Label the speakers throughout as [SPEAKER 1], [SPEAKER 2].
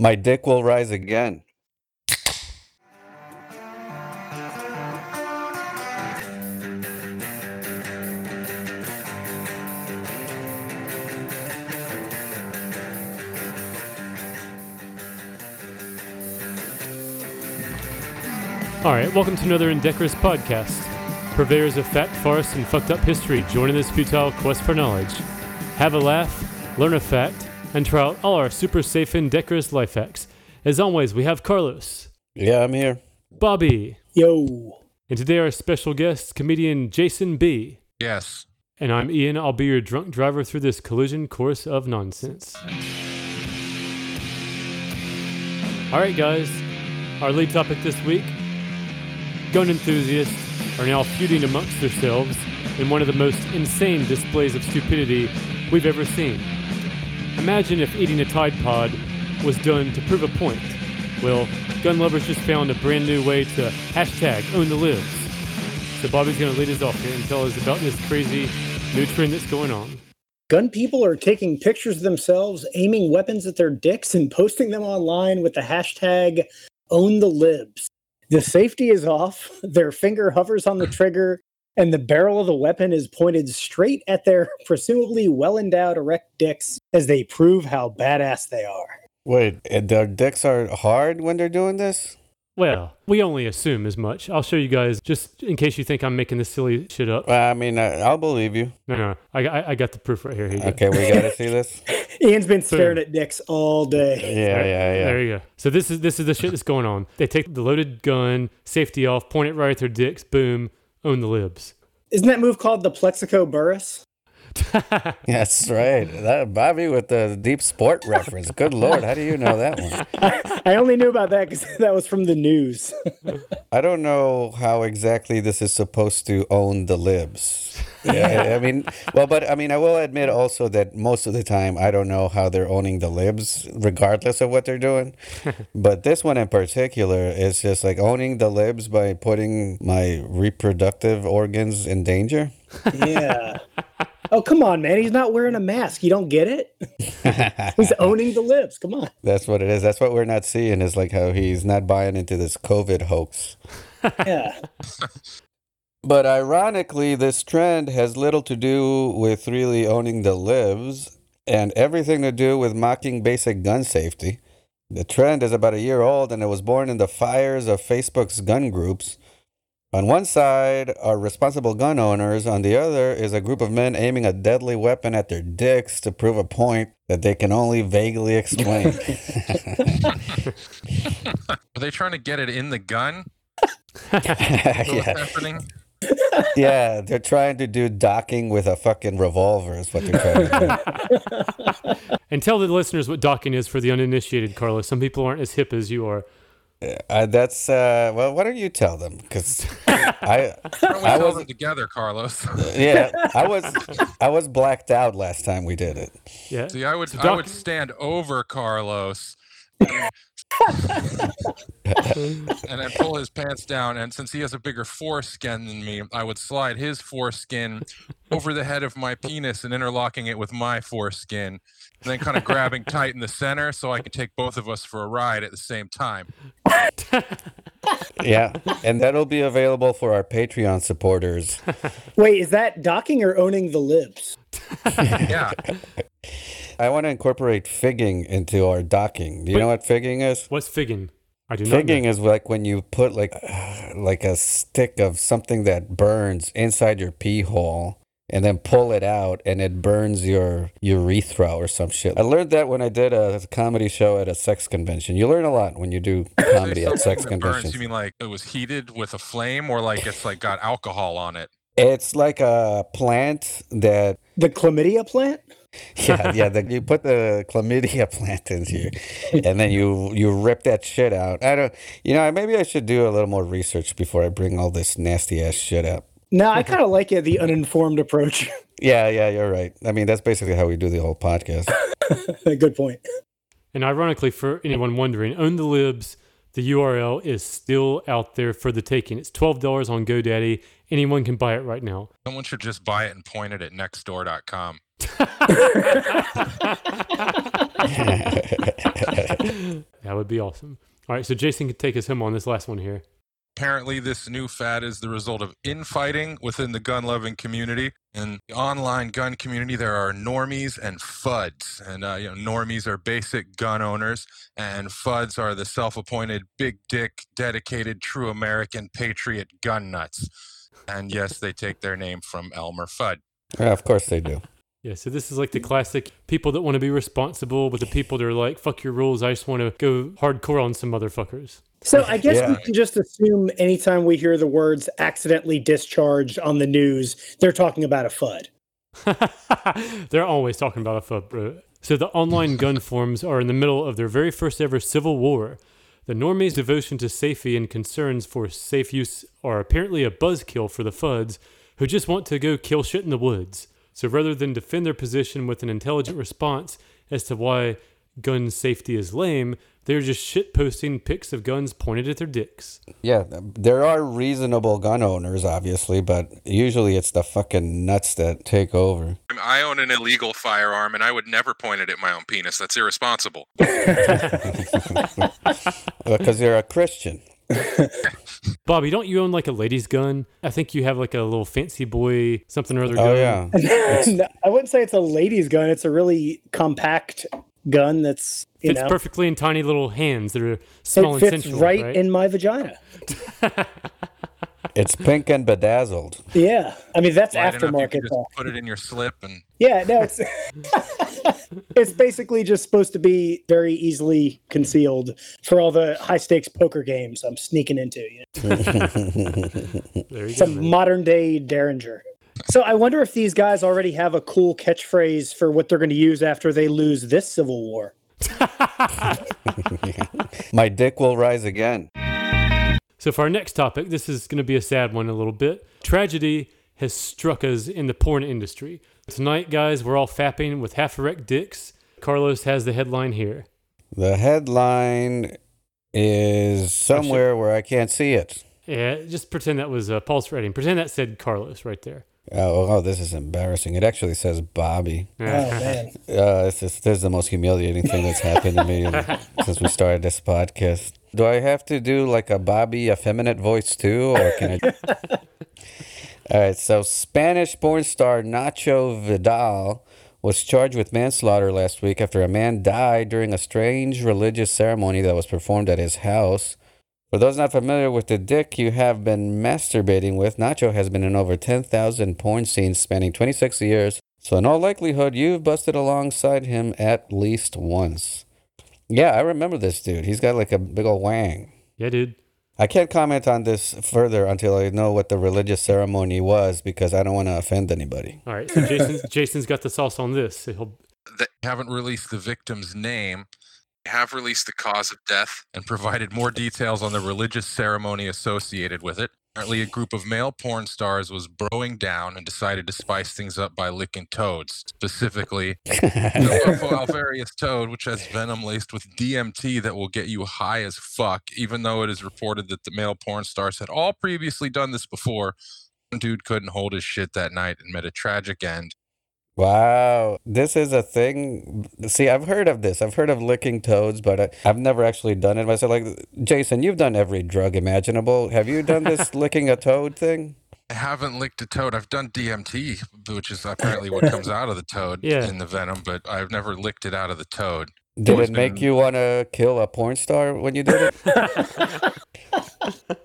[SPEAKER 1] My dick will rise again.
[SPEAKER 2] All right, welcome to another Indecorous podcast. Purveyors of fat farce, and fucked up history join in this futile quest for knowledge. Have a laugh, learn a fact, and try out all our super safe and decorous life hacks. As always, we have Carlos,
[SPEAKER 1] Yeah, I'm here.
[SPEAKER 2] Bobby,
[SPEAKER 3] Yo.
[SPEAKER 2] and today our special guest, comedian Jason B.
[SPEAKER 4] Yes.
[SPEAKER 2] And I'm Ian. I'll be your drunk driver through this collision course of nonsense. All right, guys. Our lead topic this week gun enthusiasts are now feuding amongst themselves in one of the most insane displays of stupidity we've ever seen. Imagine if eating a Tide Pod was done to prove a point. Well, gun lovers just found a brand new way to hashtag own the libs. So Bobby's going to lead us off here and tell us about this crazy new trend that's going on.
[SPEAKER 3] Gun people are taking pictures of themselves, aiming weapons at their dicks, and posting them online with the hashtag own the libs. The safety is off, their finger hovers on the trigger, and the barrel of the weapon is pointed straight at their presumably well endowed erect dicks as they prove how badass they are.
[SPEAKER 1] Wait, and their dicks are hard when they're doing this?
[SPEAKER 2] Well, we only assume as much. I'll show you guys just in case you think I'm making this silly shit up.
[SPEAKER 1] Well, I mean, I, I'll believe you.
[SPEAKER 2] No, no, I, I, I got the proof right here. Here you go.
[SPEAKER 1] Okay, we gotta see this.
[SPEAKER 3] Ian's been staring at dicks all day.
[SPEAKER 1] Yeah,
[SPEAKER 2] There-
[SPEAKER 1] yeah, yeah.
[SPEAKER 2] There you go. So this is this is the shit that's going on. They take the loaded gun, safety off, point it right at their dicks, boom, own the libs.
[SPEAKER 3] Isn't that move called the Plaxico Burress?
[SPEAKER 1] That's right. That Bobby with the deep sport reference. Good lord, how do you know that one?
[SPEAKER 3] I only knew about that because that was from the news.
[SPEAKER 1] I don't know how exactly this is supposed to own the libs. Yeah, I mean, well, but I mean, I will admit also that most of the time I don't know how they're owning the libs, regardless of what they're doing. but this one in particular is just like owning the libs by putting my reproductive organs in danger.
[SPEAKER 3] Yeah. Oh, come on, man. He's not wearing a mask. You don't get it? He's owning the libs. Come on.
[SPEAKER 1] That's what it is. That's what we're not seeing is like how he's not buying into this COVID hoax.
[SPEAKER 3] Yeah.
[SPEAKER 1] But ironically, this trend has little to do with really owning the libs and everything to do with mocking basic gun safety. The trend is about a year old and it was born in the fires of Facebook's gun groups. On one side are responsible gun owners, on the other is a group of men aiming a deadly weapon at their dicks to prove a point that they can only vaguely explain.
[SPEAKER 4] Are they trying to get it in the gun? Is that what's
[SPEAKER 1] yeah.
[SPEAKER 4] happening?
[SPEAKER 1] Yeah, they're trying to do docking with a fucking revolver, is what they're trying to do.
[SPEAKER 2] and tell the listeners what docking is for the uninitiated, Carlos. Some people aren't as hip as you are.
[SPEAKER 1] Uh, that's uh, well. Why don't you tell them? Because I,
[SPEAKER 4] Why don't we
[SPEAKER 1] I was,
[SPEAKER 4] them together, Carlos?
[SPEAKER 1] yeah, I was, I was blacked out last time we did it.
[SPEAKER 2] Yeah.
[SPEAKER 4] See, I would
[SPEAKER 2] So
[SPEAKER 4] I would stand over Carlos and then pull his pants down. And since he has a bigger foreskin than me, I would slide his foreskin over the head of my penis and interlocking it with my foreskin, and then kind of grabbing tight in the center so I can take both of us for a ride at the same time.
[SPEAKER 1] Yeah, and that'll be available for our Patreon supporters.
[SPEAKER 3] Wait, is that docking or owning the libs?
[SPEAKER 4] Yeah.
[SPEAKER 1] I want to incorporate figging into our docking. Do you
[SPEAKER 2] Wait.
[SPEAKER 1] know what figging is?
[SPEAKER 2] What's figging? I do not
[SPEAKER 1] Figging
[SPEAKER 2] know.
[SPEAKER 1] is like when you put like like a stick of something that burns inside your pee hole and then pull it out and it burns your urethra or some shit. I learned that when I did a comedy show at a sex convention. You learn a lot when you do comedy at sex
[SPEAKER 4] Something that burns,
[SPEAKER 1] conventions.
[SPEAKER 4] You mean like it was heated with a flame, or like it's like got alcohol on it?
[SPEAKER 1] It's like a plant that
[SPEAKER 3] The chlamydia plant?
[SPEAKER 1] yeah, yeah. The, you put the chlamydia plant in here, and then you you rip that shit out. I don't, you know, maybe I should do a little more research before I bring all this nasty ass shit up.
[SPEAKER 3] No, I kind of like it, the uninformed approach.
[SPEAKER 1] Yeah, yeah, you're right. I mean, that's basically how we do the whole podcast.
[SPEAKER 3] Good point.
[SPEAKER 2] And ironically, for anyone wondering, Own the Libs, the URL is still out there for the taking. It's $12 on GoDaddy. Anyone can buy it right now.
[SPEAKER 4] Someone should just buy it and point it at nextdoor.com.
[SPEAKER 2] That would be awesome. All right, so Jason can take us home on this last one here.
[SPEAKER 4] Apparently, this new fad is the result of infighting within the gun loving community. In the online gun community, there are normies and FUDs. And, uh, you know, normies are basic gun owners, and FUDs are the self appointed big dick, dedicated, true American patriot gun nuts. And yes, they take their name from Elmer Fudd.
[SPEAKER 1] Yeah, of course they do.
[SPEAKER 2] Yeah, so this is like the classic people that want to be responsible, but the people that are like, fuck your rules, I just want to go hardcore on some motherfuckers.
[SPEAKER 3] So I guess
[SPEAKER 1] Yeah.
[SPEAKER 3] we can just assume anytime we hear the words accidentally discharged on the news, they're talking about a FUD.
[SPEAKER 2] They're always talking about a FUD, bro. So the online gun forums are in the middle of their very first ever civil war. The normies' devotion to safety and concerns for safe use are apparently a buzzkill for the FUDs who just want to go kill shit in the woods. So rather than defend their position with an intelligent response as to why gun safety is lame, they're just shit posting pics of guns pointed at their dicks.
[SPEAKER 1] Yeah, there are reasonable gun owners, obviously, but usually it's the fucking nuts that take over.
[SPEAKER 4] I, I own an illegal firearm, and I would never point it at my own penis. That's irresponsible.
[SPEAKER 1] Because you're a Christian.
[SPEAKER 2] Bobby, don't you own like a ladies' gun? I think you have like a little fancy boy something or other
[SPEAKER 1] Oh,
[SPEAKER 2] gun.
[SPEAKER 1] yeah.
[SPEAKER 3] No, I wouldn't say it's a ladies' gun. It's a really compact gun that's you
[SPEAKER 2] fits
[SPEAKER 3] know
[SPEAKER 2] perfectly in tiny little hands that are small
[SPEAKER 3] it
[SPEAKER 2] and
[SPEAKER 3] fits
[SPEAKER 2] sensual,
[SPEAKER 3] right,
[SPEAKER 2] right?
[SPEAKER 3] in my vagina.
[SPEAKER 1] It's pink and bedazzled.
[SPEAKER 3] Yeah, I mean that's
[SPEAKER 4] Light enough, you
[SPEAKER 3] aftermarket.
[SPEAKER 4] can just put it in your slip and
[SPEAKER 3] Yeah, no, it's it's basically just supposed to be very easily concealed for all the high stakes poker games I'm sneaking into. You know?
[SPEAKER 2] there you go.
[SPEAKER 3] Some
[SPEAKER 2] man.
[SPEAKER 3] modern day Derringer. So I wonder if these guys already have a cool catchphrase for what they're going to use after they lose this civil war.
[SPEAKER 1] My dick will rise again.
[SPEAKER 2] So for our next topic, this is going to be a sad one a little bit. Tragedy has struck us in the porn industry. Tonight, guys, we're all fapping with half erect dicks. Carlos has the headline here.
[SPEAKER 1] The headline is somewhere where I can't see it.
[SPEAKER 2] Yeah, just pretend that was uh, Paul's writing. Pretend that said Carlos right there.
[SPEAKER 1] Oh, oh, this is embarrassing. It actually says Bobby.
[SPEAKER 3] Oh man,
[SPEAKER 1] Uh, this, is, this is the most humiliating thing that's happened to me since we started this podcast. Do I have to do like a Bobby effeminate voice too, or can I? All right. So Spanish porn star Nacho Vidal was charged with manslaughter last week after a man died during a strange religious ceremony that was performed at his house. For those not familiar with the dick you have been masturbating with, Nacho has been in over 10,000 porn scenes spanning 26 years. So, in all likelihood, you've busted alongside him at least once. Yeah, I remember this dude. He's got like a big old wang.
[SPEAKER 2] Yeah, dude.
[SPEAKER 1] I can't comment on this further until I know what the religious ceremony was because I don't want to offend anybody.
[SPEAKER 2] All right, so Jason's, Jason's got the sauce on this. He'll,
[SPEAKER 4] they haven't released the victim's name. They have released the cause of death and provided more details on the religious ceremony associated with it. Apparently, a group of male porn stars was broing down and decided to spice things up by licking toads, specifically the alvarius toad, which has venom laced with DMT that will get you high as fuck, even though it is reported that the male porn stars had all previously done this before. One dude couldn't hold his shit that night and met a tragic end.
[SPEAKER 1] Wow, this is a thing. See, I've heard of this. I've heard of licking toads, but I, I've never actually done it myself. Like, Jason, you've done every drug imaginable. Have you done this licking a toad thing?
[SPEAKER 4] I haven't licked a toad. I've done DMT, which is apparently what comes out of the toad
[SPEAKER 2] Yeah.
[SPEAKER 4] in the venom, but I've never licked it out of the toad.
[SPEAKER 1] Did
[SPEAKER 4] It's
[SPEAKER 1] it make
[SPEAKER 4] been-
[SPEAKER 1] you want to kill a porn star when you did it?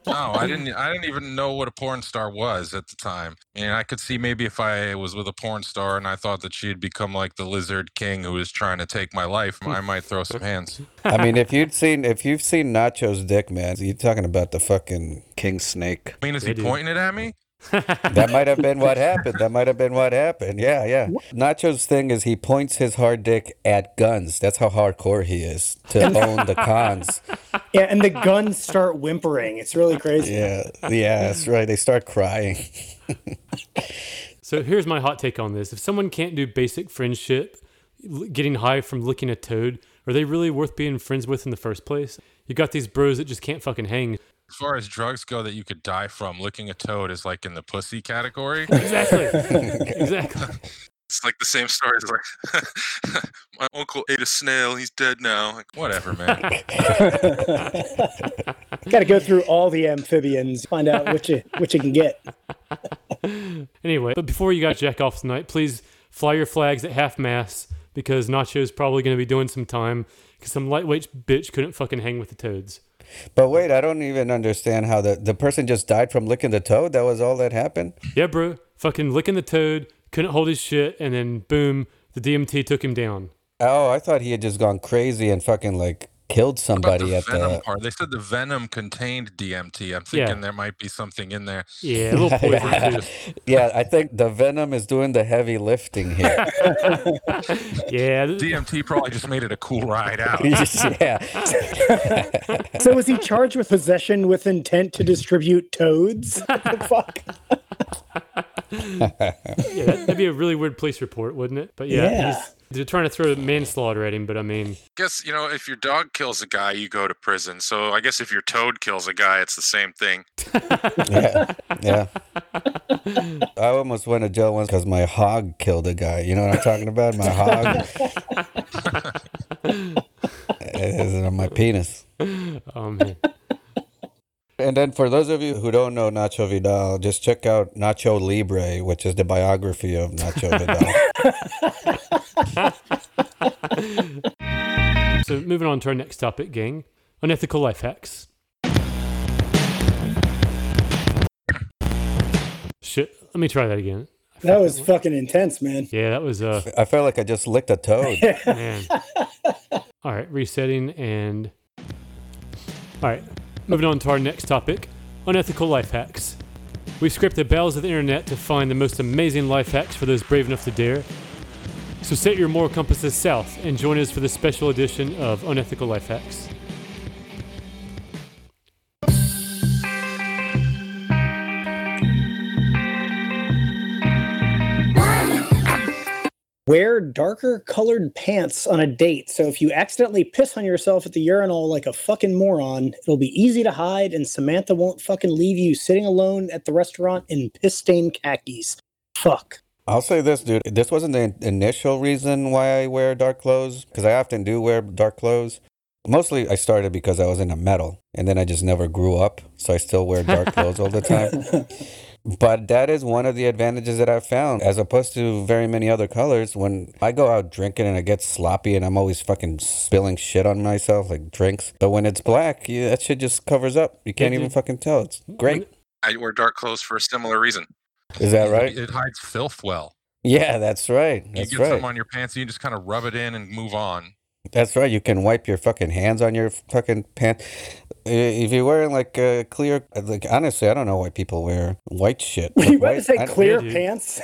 [SPEAKER 4] No, I didn't. I didn't even know what a porn star was at the time. And I could see maybe if I was with a porn star and I thought that she had become like the lizard king who was trying to take my life, I might throw some hands.
[SPEAKER 1] I mean, if you'd seen, if you've seen Nacho's dick, man, you're talking about the fucking king snake.
[SPEAKER 4] I mean, is
[SPEAKER 2] They
[SPEAKER 4] he
[SPEAKER 2] do.
[SPEAKER 4] pointing it at me?
[SPEAKER 1] That might have been what happened. That might have been what happened. Yeah, yeah. Nacho's thing is he points his hard dick at guns. That's how hardcore he is to own the cons.
[SPEAKER 3] yeah, and the guns start whimpering. It's really crazy.
[SPEAKER 1] Yeah, yeah, that's right. They start crying.
[SPEAKER 2] So here's my hot take on this. If someone can't do basic friendship, getting high from licking a toad, are they really worth being friends with in the first place? You got these bros that just can't fucking hang.
[SPEAKER 4] As far as drugs go that you could die from, licking a toad is like in the pussy category.
[SPEAKER 2] Exactly. exactly.
[SPEAKER 4] It's like the same story. It's like my uncle ate a snail. He's dead now. Like whatever, man.
[SPEAKER 3] Got to go through all the amphibians, find out which you, which you can get.
[SPEAKER 2] Anyway, but before you got jack off tonight, please fly your flags at half mast because Nacho's probably going to be doing some time because some lightweight bitch couldn't fucking hang with the toads.
[SPEAKER 1] But wait, I don't even understand how the, the person just died from licking the toad. That was all that happened?
[SPEAKER 2] Yeah, bro. Fucking licking the toad, couldn't hold his shit, and then boom, the DMT took him down.
[SPEAKER 1] Oh, I thought he had just gone crazy and fucking like killed
[SPEAKER 4] About
[SPEAKER 1] somebody
[SPEAKER 4] the
[SPEAKER 1] at
[SPEAKER 4] venom
[SPEAKER 1] the.
[SPEAKER 4] part. They said the venom contained DMT. I'm
[SPEAKER 2] Yeah.
[SPEAKER 4] thinking there might be something in there.
[SPEAKER 2] Yeah, a little poison too.
[SPEAKER 1] Yeah, I think the venom is doing the heavy lifting here.
[SPEAKER 2] Yeah, th-
[SPEAKER 4] DMT probably just made it a cool ride out.
[SPEAKER 1] yeah.
[SPEAKER 3] So was he charged with possession with intent to distribute toads? What the fuck?
[SPEAKER 2] yeah, that- that'd be a really weird police report, wouldn't it? But yeah,
[SPEAKER 3] Yeah.
[SPEAKER 2] he's they're trying to throw manslaughter at him, but I mean,
[SPEAKER 4] guess you know if your dog kills a guy, you go to prison. So I guess if your toad kills a guy, it's the same thing.
[SPEAKER 1] Yeah. Yeah. I almost went to jail once because my hog killed a guy. You know what I'm talking about? My hog. it is on my penis.
[SPEAKER 2] oh man,
[SPEAKER 1] And then for those of you who don't know Nacho Vidal, just check out Nacho Libre, which is the biography of Nacho Vidal.
[SPEAKER 2] so moving on to our next topic, gang: unethical life hacks. Shit, let me try that again.
[SPEAKER 3] That was fucking intense, man.
[SPEAKER 2] Yeah, that was uh
[SPEAKER 1] I felt like I just licked a toad.
[SPEAKER 2] man. All right, resetting and all right, moving on to our next topic: unethical life hacks. We've scraped the bowels of the internet to find the most amazing life hacks for those brave enough to dare. So set your moral compasses south and join us for this special edition of Unethical Life Hacks.
[SPEAKER 3] Wear darker colored pants on a date. So if you accidentally piss on yourself at the urinal like a fucking moron, it'll be easy to hide and Samantha won't fucking leave you sitting alone at the restaurant in piss stained khakis. Fuck.
[SPEAKER 1] I'll say this, dude. This wasn't the initial reason why I wear dark clothes, because I often do wear dark clothes. Mostly, I started because I was into metal, and then I just never grew up, so I still wear dark clothes all the time. But that is one of the advantages that I've found, as opposed to very many other colors. When I go out drinking and I get sloppy and I'm always fucking spilling shit on myself, like drinks. But when it's black, you, that shit just covers up. You can't
[SPEAKER 2] Yeah,
[SPEAKER 1] even fucking tell. It's great.
[SPEAKER 4] I wear dark clothes for a similar reason.
[SPEAKER 1] Is that right?
[SPEAKER 4] It hides filth well.
[SPEAKER 1] Yeah, that's right. That's You
[SPEAKER 4] get
[SPEAKER 1] right.
[SPEAKER 4] some on your pants, you just kind of rub it in and move on.
[SPEAKER 1] That's right. You can wipe your fucking hands on your fucking pants. If you're wearing like a clear, uh, like honestly, I don't know why people wear white shit.
[SPEAKER 3] you
[SPEAKER 1] Like,
[SPEAKER 3] about to say
[SPEAKER 1] I-
[SPEAKER 3] clear
[SPEAKER 2] dude.
[SPEAKER 3] pants?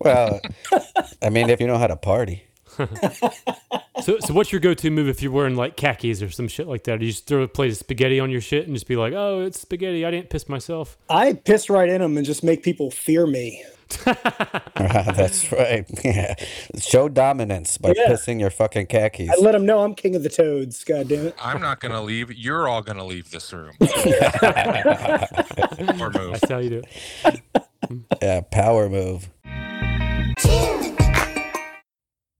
[SPEAKER 1] Well, I mean, if you know how to party,
[SPEAKER 2] So, so what's your go-to move if you're wearing like khakis or some shit like that? Do you just throw a plate of spaghetti on your shit and just be like, "Oh, it's spaghetti. I didn't piss myself."
[SPEAKER 3] I piss right in them and just make people fear me.
[SPEAKER 1] that's right. Yeah, show dominance by
[SPEAKER 3] Yeah.
[SPEAKER 1] pissing your fucking khakis.
[SPEAKER 3] I let them know I'm king of the toads. God damn it.
[SPEAKER 4] I'm not going to leave. You're all going to leave this room. or move.
[SPEAKER 2] That's how you do it.
[SPEAKER 1] yeah, power move.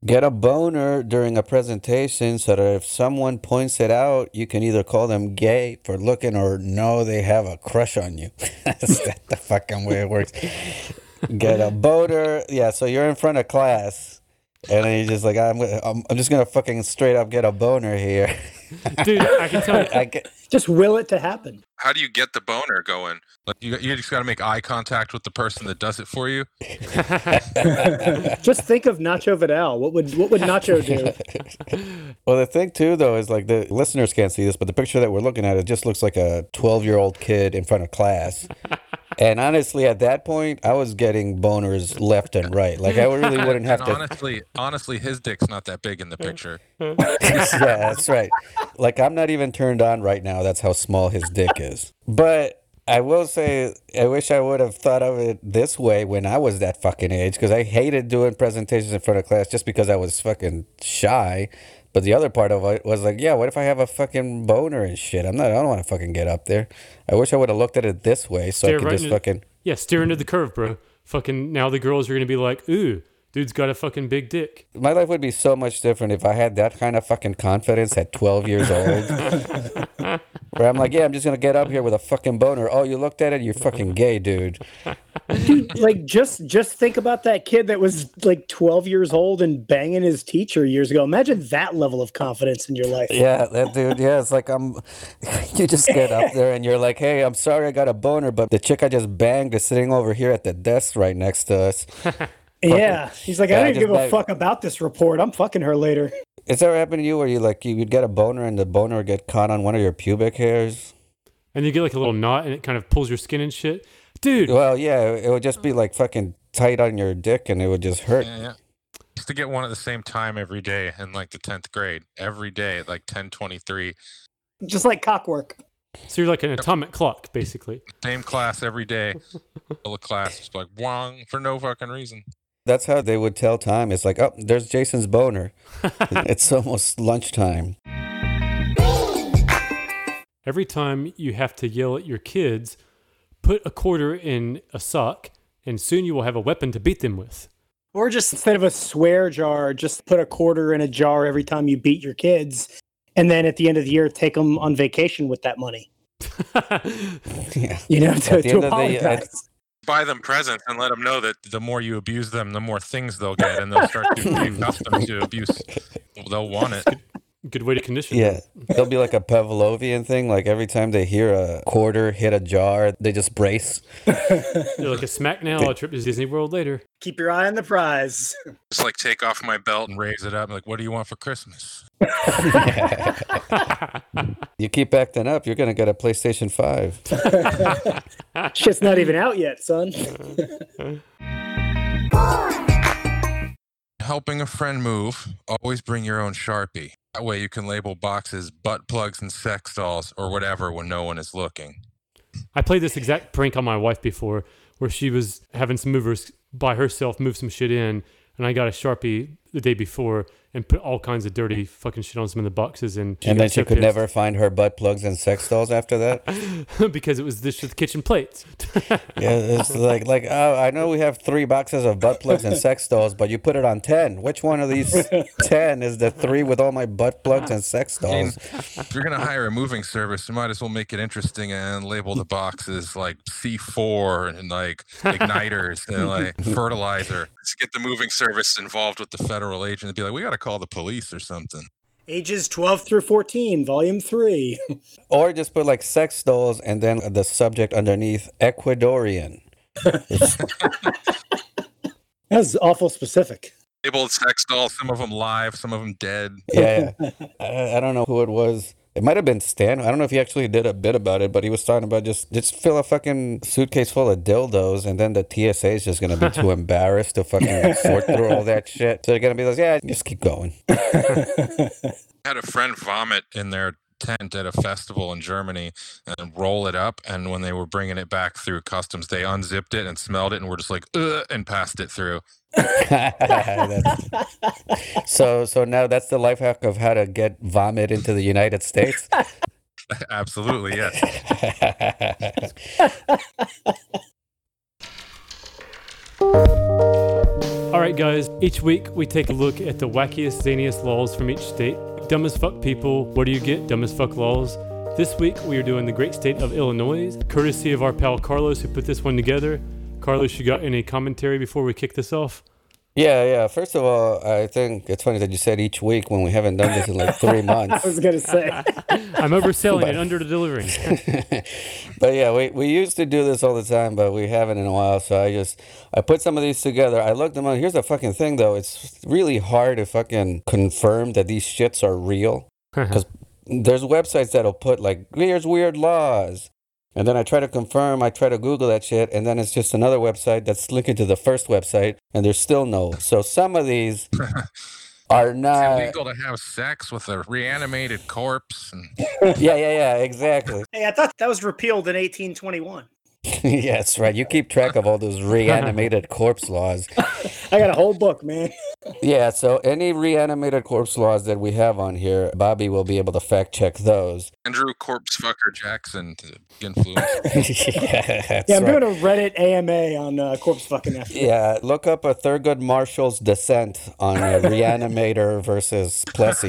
[SPEAKER 1] Get a boner during a presentation so that if someone points it out, you can either call them gay for looking or no, they have a crush on you. That's that the fucking way it works. Get a boner. Yeah, so you're in front of class. And then you're just like, I'm, I'm, I'm just going to fucking straight up get a boner here.
[SPEAKER 2] Dude, I can tell you.
[SPEAKER 1] I get,
[SPEAKER 3] Just will it to happen.
[SPEAKER 4] How do you get the boner going? Like you, you just got to make eye contact with the person that does it for you.
[SPEAKER 3] Just think of Nacho Vidal. What would what would Nacho do?
[SPEAKER 1] Well, the thing too, though, is like the listeners can't see this, but the picture that we're looking at, it just looks like a 12 year old kid in front of class. And honestly, at that point, I was getting boners left and right. Like, I really wouldn't have
[SPEAKER 4] and
[SPEAKER 1] to.
[SPEAKER 4] honestly, honestly, his dick's not that big in the mm-hmm. picture.
[SPEAKER 1] yeah, that's right. Like, I'm not even turned on right now. That's how small his dick is. But I will say, I wish I would have thought of it this way when I was that fucking age because I hated doing presentations in front of class just because I was fucking shy. But the other part of it was like, yeah, what if I have a fucking boner and shit? I'm not, I don't want to fucking get up there. I wish I would have looked at it this way so I could
[SPEAKER 2] right
[SPEAKER 1] just
[SPEAKER 2] into-
[SPEAKER 1] fucking.
[SPEAKER 2] Yeah, steer into the curve, bro. Fucking now the girls are gonna be like, "Ooh, Dude's got a fucking big dick.
[SPEAKER 1] My life would be so much different if I had that kind of fucking confidence at 12 years old. Where I'm like, yeah, I'm just gonna get up here with a fucking boner. Oh, you looked at it, you're fucking gay, dude.
[SPEAKER 3] dude, like just just think about that kid that was like 12 years old and banging his teacher years ago. Imagine that level of confidence in your life.
[SPEAKER 1] Yeah, that dude. Yeah, it's like I'm. You just get up there and you're like, hey, I'm sorry I got a boner, but the chick I just banged is sitting over here at the desk right next to us.
[SPEAKER 3] Yeah, he's like,
[SPEAKER 1] Yeah, I
[SPEAKER 3] I don't
[SPEAKER 1] just
[SPEAKER 3] give a fuck about this report. I'm fucking her later.
[SPEAKER 1] Has that ever happened to you where you like you would get a boner and the boner would get caught on one of your pubic hairs?
[SPEAKER 2] And you get like a little knot and it kind of pulls your skin and shit. Dude,
[SPEAKER 1] Well, yeah, it would just be like fucking tight on your dick and it would just hurt.
[SPEAKER 4] Yeah, yeah. Used to get one at the same time every day in like the tenth grade. Every day at like ten twenty three.
[SPEAKER 3] Just like cockwork.
[SPEAKER 2] so you're like an atomic clock, basically.
[SPEAKER 4] Same class every day. Full of class, just like wong for no fucking reason.
[SPEAKER 1] That's how they would tell time. It's like, oh, there's Jason's boner. it's almost lunchtime.
[SPEAKER 2] Every time you have to yell at your kids, put a quarter in a sock, and soon you will have a weapon to beat them with.
[SPEAKER 3] Or just instead of a swear jar, just put a quarter in a jar every time you beat your kids. And then at the end of the year, take them on vacation with that money.
[SPEAKER 1] Yeah.
[SPEAKER 3] You know, to,
[SPEAKER 1] the
[SPEAKER 3] to
[SPEAKER 1] end of the-
[SPEAKER 3] apologize.
[SPEAKER 4] Buy them presents and let them know that the more you abuse them, the more things they'll get, and they'll start to be accustomed to abuse. They'll want it.
[SPEAKER 2] Good way to condition.
[SPEAKER 1] Yeah, there'll be like a Pavlovian thing. Like every time they hear a quarter hit a jar, they just brace.
[SPEAKER 2] They're like a smack now, a trip to Disney World later.
[SPEAKER 3] Keep your eye on the prize.
[SPEAKER 4] Just like take off my belt and raise it up. Like, what do you want for Christmas?
[SPEAKER 1] You keep acting up, you're gonna get a PlayStation Five.
[SPEAKER 3] Shit's not even out yet, son.
[SPEAKER 4] Helping a friend move, always bring your own Sharpie. That way you can label boxes butt plugs and sex dolls or whatever when no one is looking.
[SPEAKER 2] I played this exact prank on my wife before, where she was having some movers by herself move some shit in, and I got a sharpie the day before and put all kinds of dirty fucking shit on some of the boxes, and
[SPEAKER 1] and then she
[SPEAKER 2] so
[SPEAKER 1] could
[SPEAKER 2] pissed
[SPEAKER 1] never find her butt plugs and sex dolls after that.
[SPEAKER 2] because it was this the kitchen plates.
[SPEAKER 1] Yeah, it's like like oh, I know we have three boxes of butt plugs and sex dolls, but you put it on ten. Which one of these ten is the three with all my butt plugs and sex
[SPEAKER 4] I mean,
[SPEAKER 1] dolls?
[SPEAKER 4] if you're gonna hire a moving service, you might as well make it interesting and label the boxes like C4 and like igniters and like fertilizer. Just get the moving service involved with the federal agent and be like, we got to call the police or something.
[SPEAKER 3] Ages 12 through 14, volume 3.
[SPEAKER 1] Or just put like sex dolls and then the subject underneath Ecuadorian.
[SPEAKER 3] That's awful specific.
[SPEAKER 4] Labeled sex dolls, some of them live, some of them dead.
[SPEAKER 1] Yeah, yeah. I, I don't know who it was. It might have been Stan. I don't know if he actually did a bit about it, but he was talking about just just fill a fucking suitcase full of dildos, and then the TSA is just gonna be too embarrassed to fucking sort through all that shit. So they're gonna be like, yeah, just keep going.
[SPEAKER 4] I had a friend vomit in their tent at a festival in Germany and roll it up. And when they were bringing it back through customs, they unzipped it and smelled it and were just like, Ugh, and passed it through.
[SPEAKER 1] That's- so so now that's the life hack of how to get vomit into the United States.
[SPEAKER 4] Absolutely, yes.
[SPEAKER 2] All right, guys. Each week we take a look at the wackiest, zaniest laws from each state. Dumb as fuck people. What do you get? Dumb as fuck laws. This week we are doing the great state of Illinois, courtesy of our pal Carlos who put this one together. Carlos, you got any commentary before we kick this off?
[SPEAKER 1] Yeah, yeah. First of all, I think it's funny that you said each week when we haven't done this in like three months.
[SPEAKER 3] I was going to say.
[SPEAKER 2] I'm overselling it, under delivering.
[SPEAKER 1] but yeah, we, we used to do this all the time, but we haven't in a while. So I just I put some of these together. I looked them up. Here's the fucking thing though. It's really hard to fucking confirm that these shits are real. Uh-huh. Because there's websites that'll put like here's weird laws. And then I try to confirm, I try to Google that shit, and then it's just another website that's linking to the first website, and there's still no. So some of these are
[SPEAKER 4] It's
[SPEAKER 1] not.
[SPEAKER 4] illegal to have sex with a reanimated corpse. And
[SPEAKER 1] Yeah, yeah, yeah, exactly.
[SPEAKER 3] Hey, I thought that was repealed in 1821.
[SPEAKER 1] yeah, that's right. You keep track of all those reanimated corpse laws.
[SPEAKER 3] I got a whole book, man.
[SPEAKER 1] Yeah, so any reanimated corpse laws that we have on here, Bobby will be able to fact check those.
[SPEAKER 4] Andrew Corpse Fucker Jackson to influence.
[SPEAKER 1] yeah,
[SPEAKER 3] Yeah, I'm
[SPEAKER 1] right.
[SPEAKER 3] doing a Reddit AMA on uh, corpse fucking after.
[SPEAKER 1] Yeah, look up a Thurgood Marshall's descent on a Reanimator versus Plessy.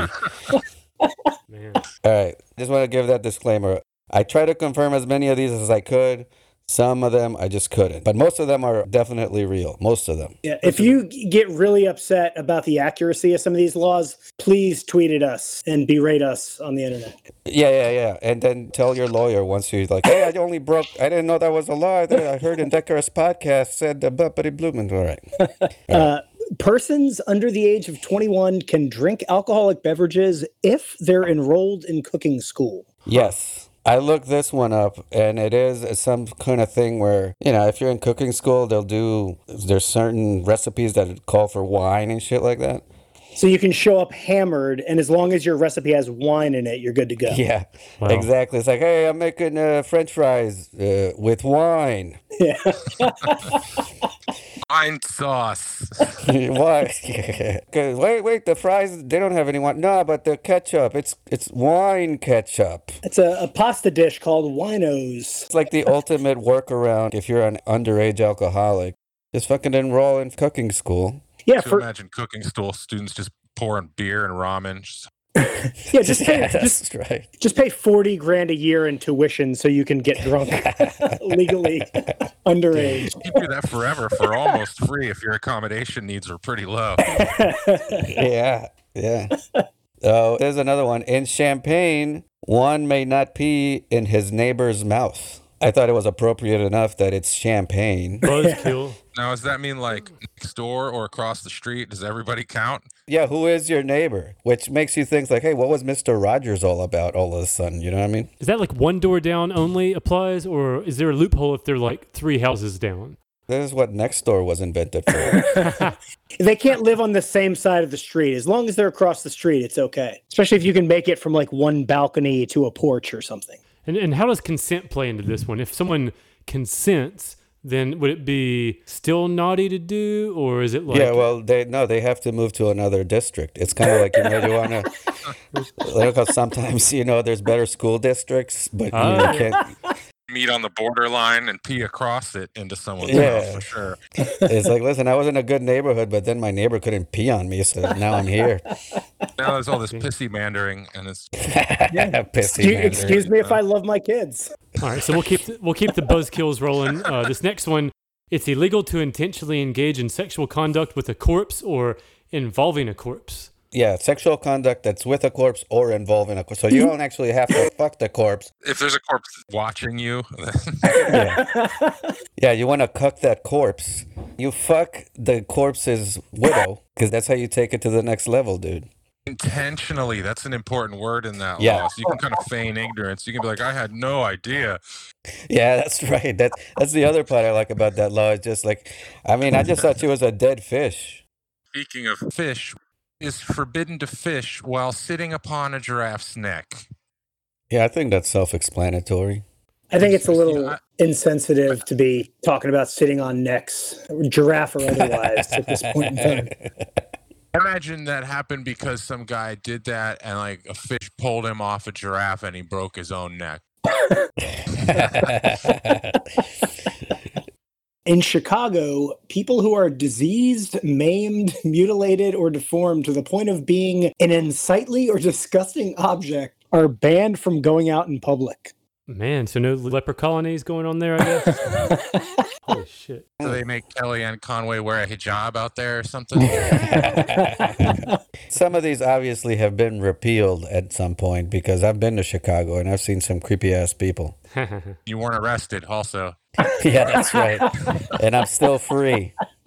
[SPEAKER 2] Man.
[SPEAKER 1] All right, just want to give that disclaimer. I try to confirm as many of these as I could. Some of them I just couldn't, but most of them are definitely real. Most of them.
[SPEAKER 3] Yeah, if you get really upset about the accuracy of some of these laws, please tweet at us and berate us on the internet.
[SPEAKER 1] Yeah, yeah, yeah. And then tell your lawyer once you're like, hey, I only broke, I didn't know that was a law. I heard Indecorous podcast said the bumpity blooming. All right.
[SPEAKER 3] Uh, persons under the age of 21 can drink alcoholic beverages if they're enrolled in cooking school.
[SPEAKER 1] Yes. I looked this one up, and it is some kind of thing where, you know, if you're in cooking school, they'll do, there's certain recipes that call for wine and shit like that.
[SPEAKER 3] So you can show up hammered, and as long as your recipe has wine in it, you're good to go.
[SPEAKER 1] Yeah,
[SPEAKER 2] Wow.
[SPEAKER 1] exactly. It's like, hey, I'm making uh, french fries uh, with wine.
[SPEAKER 3] Yeah.
[SPEAKER 4] Wine sauce.
[SPEAKER 1] Why? 'Cause wait, wait, the fries, they don't have any wine. No, but the ketchup, it's it's wine ketchup.
[SPEAKER 3] It's a, a pasta dish called winos.
[SPEAKER 1] It's like the ultimate workaround if you're an underage alcoholic. Just fucking enroll in cooking school.
[SPEAKER 3] Yeah,
[SPEAKER 4] to
[SPEAKER 3] for
[SPEAKER 4] imagine cooking school students just pouring beer and ramen. Just,
[SPEAKER 3] yeah, just pay,
[SPEAKER 1] yeah,
[SPEAKER 3] just,
[SPEAKER 1] right.
[SPEAKER 3] just pay 40 grand a year in tuition so you can get drunk legally underage.
[SPEAKER 4] you do that forever for almost free if your accommodation needs are pretty low.
[SPEAKER 1] yeah, yeah. Oh, there's another one. In Champaign, one may not pee in his neighbor's mouth. I thought it was appropriate enough that it's champagne.
[SPEAKER 2] Buzzkill.
[SPEAKER 4] Now, does that mean like next door or across the street? Does everybody count?
[SPEAKER 1] Yeah, who is your neighbor? Which makes you think like, hey, what was Mr. Rogers all about all of a sudden? You know what I mean?
[SPEAKER 2] Is that like one door down only applies, or is there a loophole if they're like three houses down?
[SPEAKER 1] This is what next door was invented for.
[SPEAKER 3] They can't live on the same side of the street. As long as they're across the street, it's okay. Especially if you can make it from like one balcony to a porch or something.
[SPEAKER 2] And and how does consent play into this one? If someone consents, then would it be still naughty to do, or is it like
[SPEAKER 1] yeah, well, they no, they have to move to another district. It's kind of like you know, you want to. Sometimes you know there's better school districts, but you, know,
[SPEAKER 2] Oh,
[SPEAKER 1] you can't.
[SPEAKER 4] Meet on the borderline and pee across it into someone's
[SPEAKER 1] Yeah.
[SPEAKER 4] house for sure.
[SPEAKER 1] It's like, listen, I was in a good neighborhood, but then my neighbor couldn't pee on me, so now I'm here.
[SPEAKER 4] Now there's all this pissy mandering, and it's yeah,
[SPEAKER 1] Pissy
[SPEAKER 3] Excuse, excuse me if I love my kids.
[SPEAKER 2] All right, so we'll keep the, we'll keep the buzzkills rolling. Uh, this next one, it's illegal to intentionally engage in sexual conduct with a corpse or involving a corpse.
[SPEAKER 1] Yeah, sexual conduct that's with a corpse or involving a corpse. So you don't actually have to fuck the corpse.
[SPEAKER 4] if there's a corpse watching you,
[SPEAKER 1] Yeah, yeah you want to cuck that corpse. You fuck the corpse's widow because that's how you take it to the next level, dude.
[SPEAKER 4] intentionally. That's an important word in that
[SPEAKER 1] Yeah.
[SPEAKER 4] law. So you can kind of feign ignorance. You can be like, I had no idea.
[SPEAKER 1] Yeah, that's right. That that's the other part I like about that law. It's just like, I mean, I just thought she was a dead fish.
[SPEAKER 4] Speaking of fish, is forbidden to fish while sitting upon a giraffe's neck.
[SPEAKER 1] Yeah, I think that's self-explanatory.
[SPEAKER 3] I think it's a little
[SPEAKER 4] I-
[SPEAKER 3] insensitive to be talking about sitting on necks, giraffe or otherwise, at this point in time.
[SPEAKER 4] Imagine that happened because some guy did that and like a fish pulled him off a giraffe and he broke his own neck.
[SPEAKER 3] In Chicago, people who are diseased, maimed, mutilated, or deformed to the point of being an unsightly or disgusting object are banned from going out in public.
[SPEAKER 2] Man, so no leper colonies going on there, I guess. Holy shit!
[SPEAKER 4] So they make Kellyanne Conway wear a hijab out there or something?
[SPEAKER 1] some of these obviously have been repealed at some point because I've been to Chicago and I've seen some creepy ass people.
[SPEAKER 4] you weren't arrested, also.
[SPEAKER 1] Yeah, that's right. and I'm still free.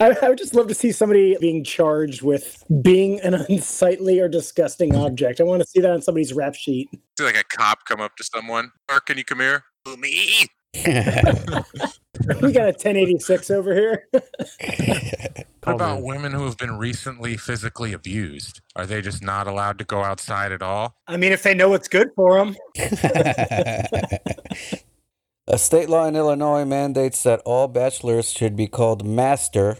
[SPEAKER 3] I, I would just love to see somebody being charged with being an unsightly or disgusting object. I want to see that on somebody's rap sheet.
[SPEAKER 4] See like a cop come up to someone. Or can you come here? Me?
[SPEAKER 3] we got a 1086 over here.
[SPEAKER 4] What about women who have been recently physically abused? Are they just not allowed to go outside at all?
[SPEAKER 3] I mean, if they know what's good for them.
[SPEAKER 1] A state law in Illinois mandates that all bachelors should be called master,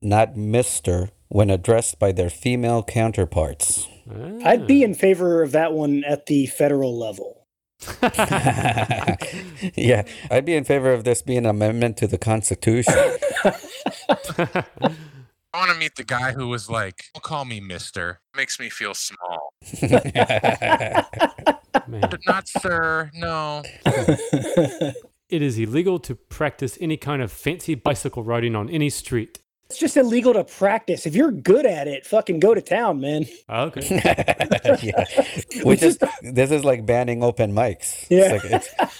[SPEAKER 1] not mister, when addressed by their female counterparts.
[SPEAKER 3] I'd be in favor of that one at the federal level.
[SPEAKER 1] yeah, I'd be in favor of this being an amendment to the Constitution.
[SPEAKER 4] I want to meet the guy who was like, "Don't call me Mister." Makes me feel small. But not sir. No.
[SPEAKER 2] It is illegal to practice any kind of fancy bicycle riding on any street.
[SPEAKER 3] It's just illegal to practice. If you're good at it, fucking go to town, man.
[SPEAKER 2] Ah, Okay.
[SPEAKER 1] yeah. Which is this is like banning open mics.
[SPEAKER 3] Yeah.
[SPEAKER 1] It's like,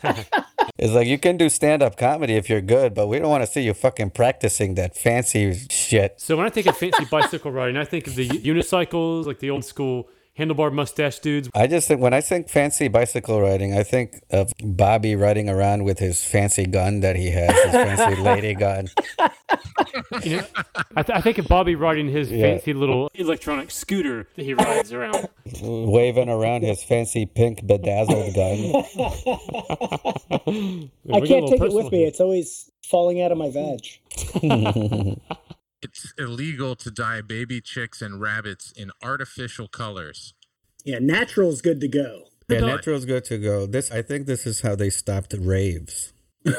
[SPEAKER 1] it's, it's like you can do stand up comedy if you're good, but we don't want to see you fucking practicing that fancy shit.
[SPEAKER 2] So when I think of fancy bicycle riding, I think of the unicycles, like the old school handlebar mustache dudes.
[SPEAKER 1] I just think when I think fancy bicycle riding, I think of Bobby riding around with his fancy gun that he has, his fancy lady gun.
[SPEAKER 2] You know, I, th- I think of Bobby riding his
[SPEAKER 1] Yeah.
[SPEAKER 2] fancy little electronic scooter that he rides around.
[SPEAKER 1] waving around his fancy pink bedazzled gun.
[SPEAKER 3] I can't take it with me. It's always falling out of my vag.
[SPEAKER 4] It's illegal to dye baby chicks and rabbits in artificial colors.
[SPEAKER 3] Yeah, natural's good to go.
[SPEAKER 1] Yeah,
[SPEAKER 2] No,
[SPEAKER 1] natural's good to go. This I think this is how they stopped raves.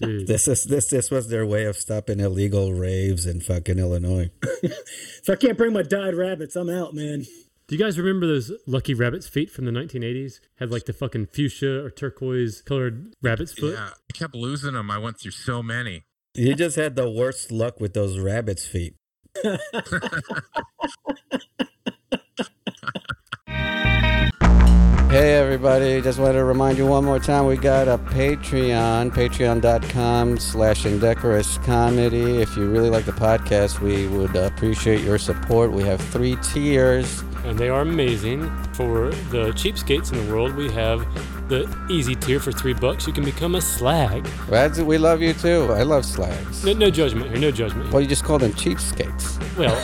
[SPEAKER 1] This is this this was their way of stopping illegal raves in fucking Illinois.
[SPEAKER 3] If I can't bring my dyed rabbits, I'm out, man.
[SPEAKER 2] Do you guys remember those Lucky Rabbit's feet from the 1980s? Had like the fucking fuchsia or turquoise colored rabbit's foot.
[SPEAKER 4] Yeah, I kept losing them. I went through so many.
[SPEAKER 1] You just had the worst luck with those rabbits' feet. Hey everybody, just wanted to remind you one more time we got a Patreon, patreon.com slash indecorous comedy. If you really like the podcast, we would appreciate your support. We have three tiers.
[SPEAKER 2] And they are amazing. For the cheapskates in the world, we have the easy tier for three bucks. You can become a slag.
[SPEAKER 1] That's, we love you too. I love slags.
[SPEAKER 2] No, no judgment here, no judgment. here.
[SPEAKER 1] Well, you just call them cheapskates.
[SPEAKER 2] Well,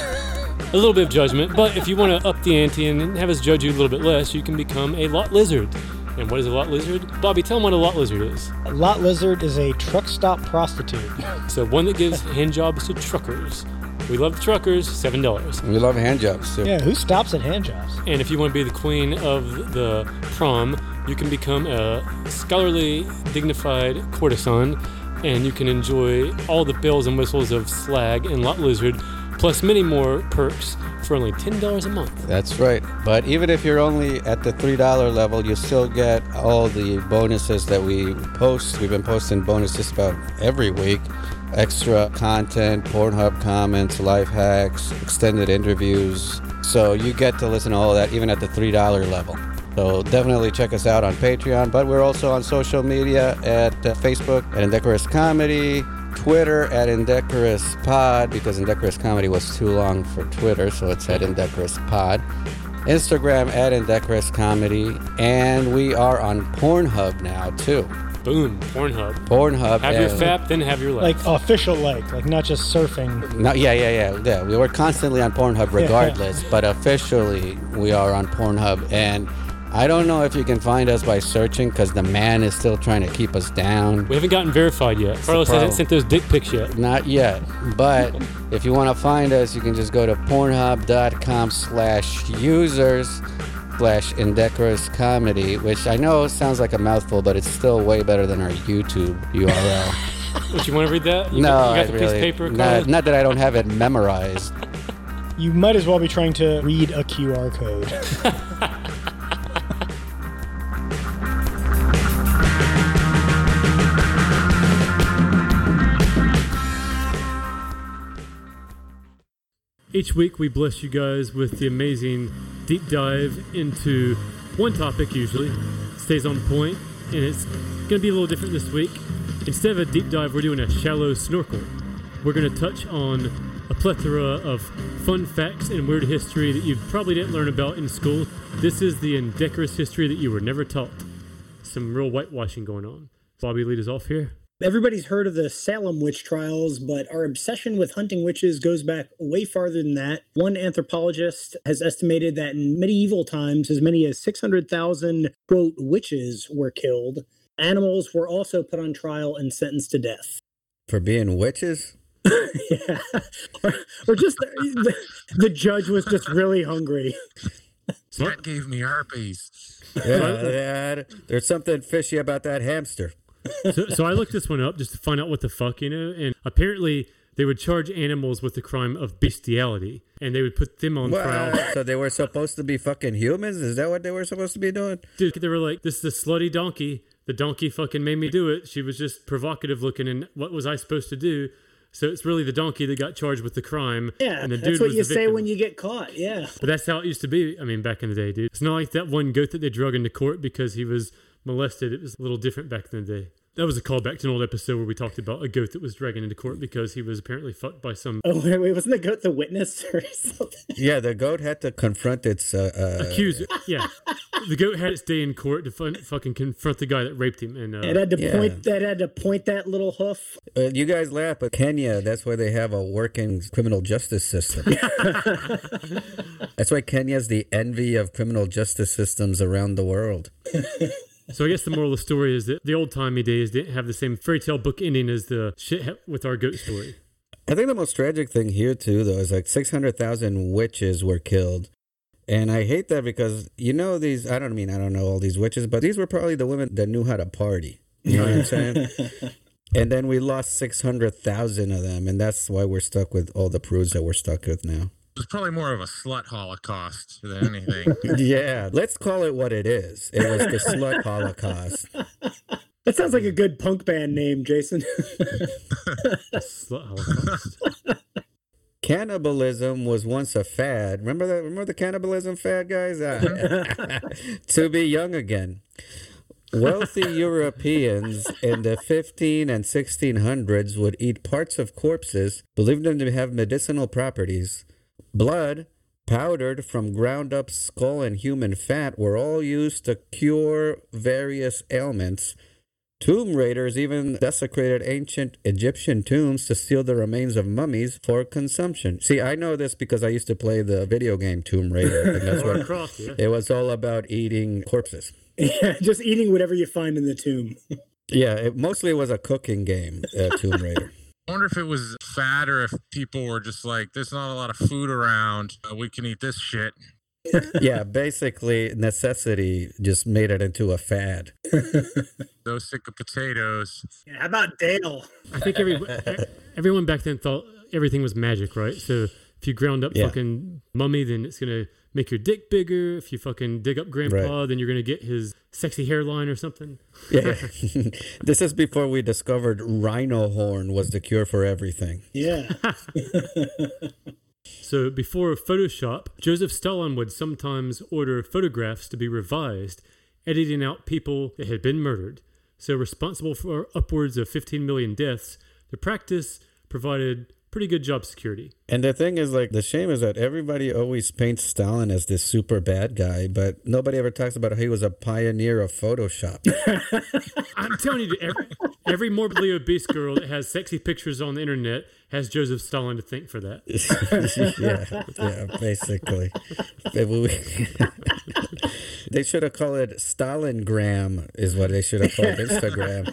[SPEAKER 2] a little bit of judgment, but if you want to up the ante and have us judge you a little bit less, you can become a lot lizard. And what is a lot lizard? Bobby, tell them what a lot lizard is.
[SPEAKER 5] A lot lizard is a truck stop prostitute.
[SPEAKER 2] So one that gives hand jobs to truckers. We love the truckers, seven dollars.
[SPEAKER 1] We love hand jobs too.
[SPEAKER 5] Yeah, who stops at hand jobs?
[SPEAKER 2] And if you want to be the queen of the prom, you can become a scholarly, dignified courtesan, and you can enjoy all the bells and whistles of slag and lot lizard, plus many more perks for only ten dollars a month.
[SPEAKER 1] That's right. But even if you're only at the $3 level, you still get all the bonuses that we post. We've been posting bonuses about every week. Extra content, Pornhub comments, life hacks, extended interviews. So you get to listen to all that even at the $3 level. So definitely check us out on Patreon, but we're also on social media at uh, Facebook at Indecorous Comedy, Twitter at Indecorous Pod because Indecorous Comedy was too long for Twitter, so it's at Indecorous Pod. Instagram at Indecorous Comedy, and we are on Pornhub now too.
[SPEAKER 2] Boom, Pornhub.
[SPEAKER 1] Pornhub.
[SPEAKER 2] Have your
[SPEAKER 1] and-
[SPEAKER 2] fap, then have your
[SPEAKER 5] Like
[SPEAKER 2] life.
[SPEAKER 5] official like, like not just surfing.
[SPEAKER 1] No, yeah, yeah, yeah, yeah. We were constantly on Pornhub regardless, but officially we are on Pornhub. And I don't know if you can find us by searching because the man is still trying to keep us down.
[SPEAKER 2] we haven't gotten verified yet. Carlos hasn't sent those dick pics yet.
[SPEAKER 1] Not yet, but if you want to find us, you can just go to pornhub.com slash users slash indecorous comedy, which I know sounds like a mouthful, but it's still way better than our YouTube URL.
[SPEAKER 2] Would you want to read that? You
[SPEAKER 1] no,
[SPEAKER 2] got, you
[SPEAKER 1] I
[SPEAKER 2] got the
[SPEAKER 1] really,
[SPEAKER 2] piece of paper,
[SPEAKER 1] not, not that I don't have it memorized.
[SPEAKER 5] You might as well be trying to read a QR code.
[SPEAKER 2] Each week, we bless you guys with the amazing deep dive into one topic, usually. Stays on point, and it's going to be a little different this week. Instead of a deep dive, we're doing a shallow snorkel. We're going to touch on a plethora of fun facts and weird history that you probably didn't learn about in school. This is the indecorous history that you were never taught. some real whitewashing going on. Bobby, lead us off here.
[SPEAKER 3] Everybody's heard of the Salem witch trials, but our obsession with hunting witches goes back way farther than that. One anthropologist has estimated that in medieval times, as many as 600,000, quote, witches were killed. Animals were also put on trial and sentenced to death.
[SPEAKER 1] For being witches?
[SPEAKER 3] yeah. Or, or just the, the judge was just really hungry.
[SPEAKER 4] That gave me herpes.
[SPEAKER 1] Yeah, yeah, there's something fishy about that hamster.
[SPEAKER 2] So, so I looked this one up just to find out what the fuck, you know, and apparently they would charge animals with the crime of bestiality and they would put them on trial.
[SPEAKER 1] So they were supposed to be fucking humans? Is that what they were supposed to be doing?
[SPEAKER 2] Dude, they were like, this is a slutty donkey. The donkey fucking made me do it. She was just provocative looking, and what was I supposed to do? So it's really the donkey that got charged with the crime.
[SPEAKER 3] Yeah,
[SPEAKER 2] and the
[SPEAKER 3] that's what
[SPEAKER 2] was
[SPEAKER 3] you
[SPEAKER 2] the
[SPEAKER 3] say
[SPEAKER 2] victim.
[SPEAKER 3] when you get caught. Yeah.
[SPEAKER 2] But that's how it used to be. I mean, back in the day, dude. It's not like that one goat that they drug into court because he was molested. It was a little different back in the day. That was a callback to an old episode where we talked about a goat that was dragged into court because he was apparently fucked by some
[SPEAKER 3] Oh, wait, wait, wasn't the goat the witness or something?
[SPEAKER 1] Yeah, the goat had to confront its. Uh, uh,
[SPEAKER 2] accuser. Yeah, the goat had its day in court to fun, fucking confront the guy that raped him. And uh,
[SPEAKER 3] It had to
[SPEAKER 1] Yeah.
[SPEAKER 3] point that had to point that little hoof.
[SPEAKER 1] uh, you guys laugh, but Kenya, that's why they have a working criminal justice system. that's why Kenya's the envy of criminal justice systems around the world.
[SPEAKER 2] So I guess the moral of the story is that the old timey days didn't have the same fairy tale book ending as the shit with our goat story.
[SPEAKER 1] I think the most tragic thing here too, though, is like six hundred thousand witches were killed, and I hate that because you know these. I don't mean I don't know all these witches, but these were probably the women that knew how to party. You know what I'm saying? and then we lost six hundred thousand of them, and that's why we're stuck with all the prudes that we're stuck with now.
[SPEAKER 4] It was probably more of a slut holocaust than anything.
[SPEAKER 1] yeah, let's call it what it is. It was the slut holocaust.
[SPEAKER 3] That sounds like a good punk band name, Jason.
[SPEAKER 2] Slut holocaust.
[SPEAKER 1] Cannibalism was once a fad. Remember that? Remember the cannibalism fad, guys? Ah. to be young again. Wealthy Europeans in the 15 and 1600s would eat parts of corpses, believed them to have medicinal properties. Blood, powdered from ground up skull and human fat, were all used to cure various ailments. Tomb raiders even desecrated ancient Egyptian tombs to steal the remains of mummies for consumption. See, I know this because I used to play the video game Tomb Raider, and that's what
[SPEAKER 2] Croft, yeah.
[SPEAKER 1] it was all about eating corpses.
[SPEAKER 3] yeah, just eating whatever you find in the tomb.
[SPEAKER 1] Yeah, it mostly was a cooking game, uh, Tomb Raider.
[SPEAKER 4] I wonder if it was fat or if people were just like, there's not a lot of food around. Uh, we can eat this shit.
[SPEAKER 1] yeah, basically, necessity just made it into a fad.
[SPEAKER 4] Those sick of potatoes.
[SPEAKER 3] Yeah, how about Dale?
[SPEAKER 2] I think every, everyone back then thought everything was magic, right? So if you ground up
[SPEAKER 1] Yeah.
[SPEAKER 2] fucking mummy, then it's gonna make your dick bigger. If you fucking dig up grandpa, then you're gonna get his sexy hairline or something.
[SPEAKER 1] Yeah. this is before we discovered rhino horn was the cure for everything.
[SPEAKER 3] Yeah.
[SPEAKER 2] So before Photoshop, Joseph Stalin would sometimes order photographs to be revised, editing out people that had been murdered. So responsible for upwards of 15 million deaths, the practice provided pretty good job security.
[SPEAKER 1] And the thing is, like, the shame is that everybody always paints Stalin as this super bad guy, but nobody ever talks about how he was a pioneer of Photoshop.
[SPEAKER 2] I'm telling you, every, every morbidly obese girl that has sexy pictures on the internet has Joseph Stalin to thank for that.
[SPEAKER 1] yeah, yeah, basically. They, they should have called it Stalingram, is what they should have called Instagram.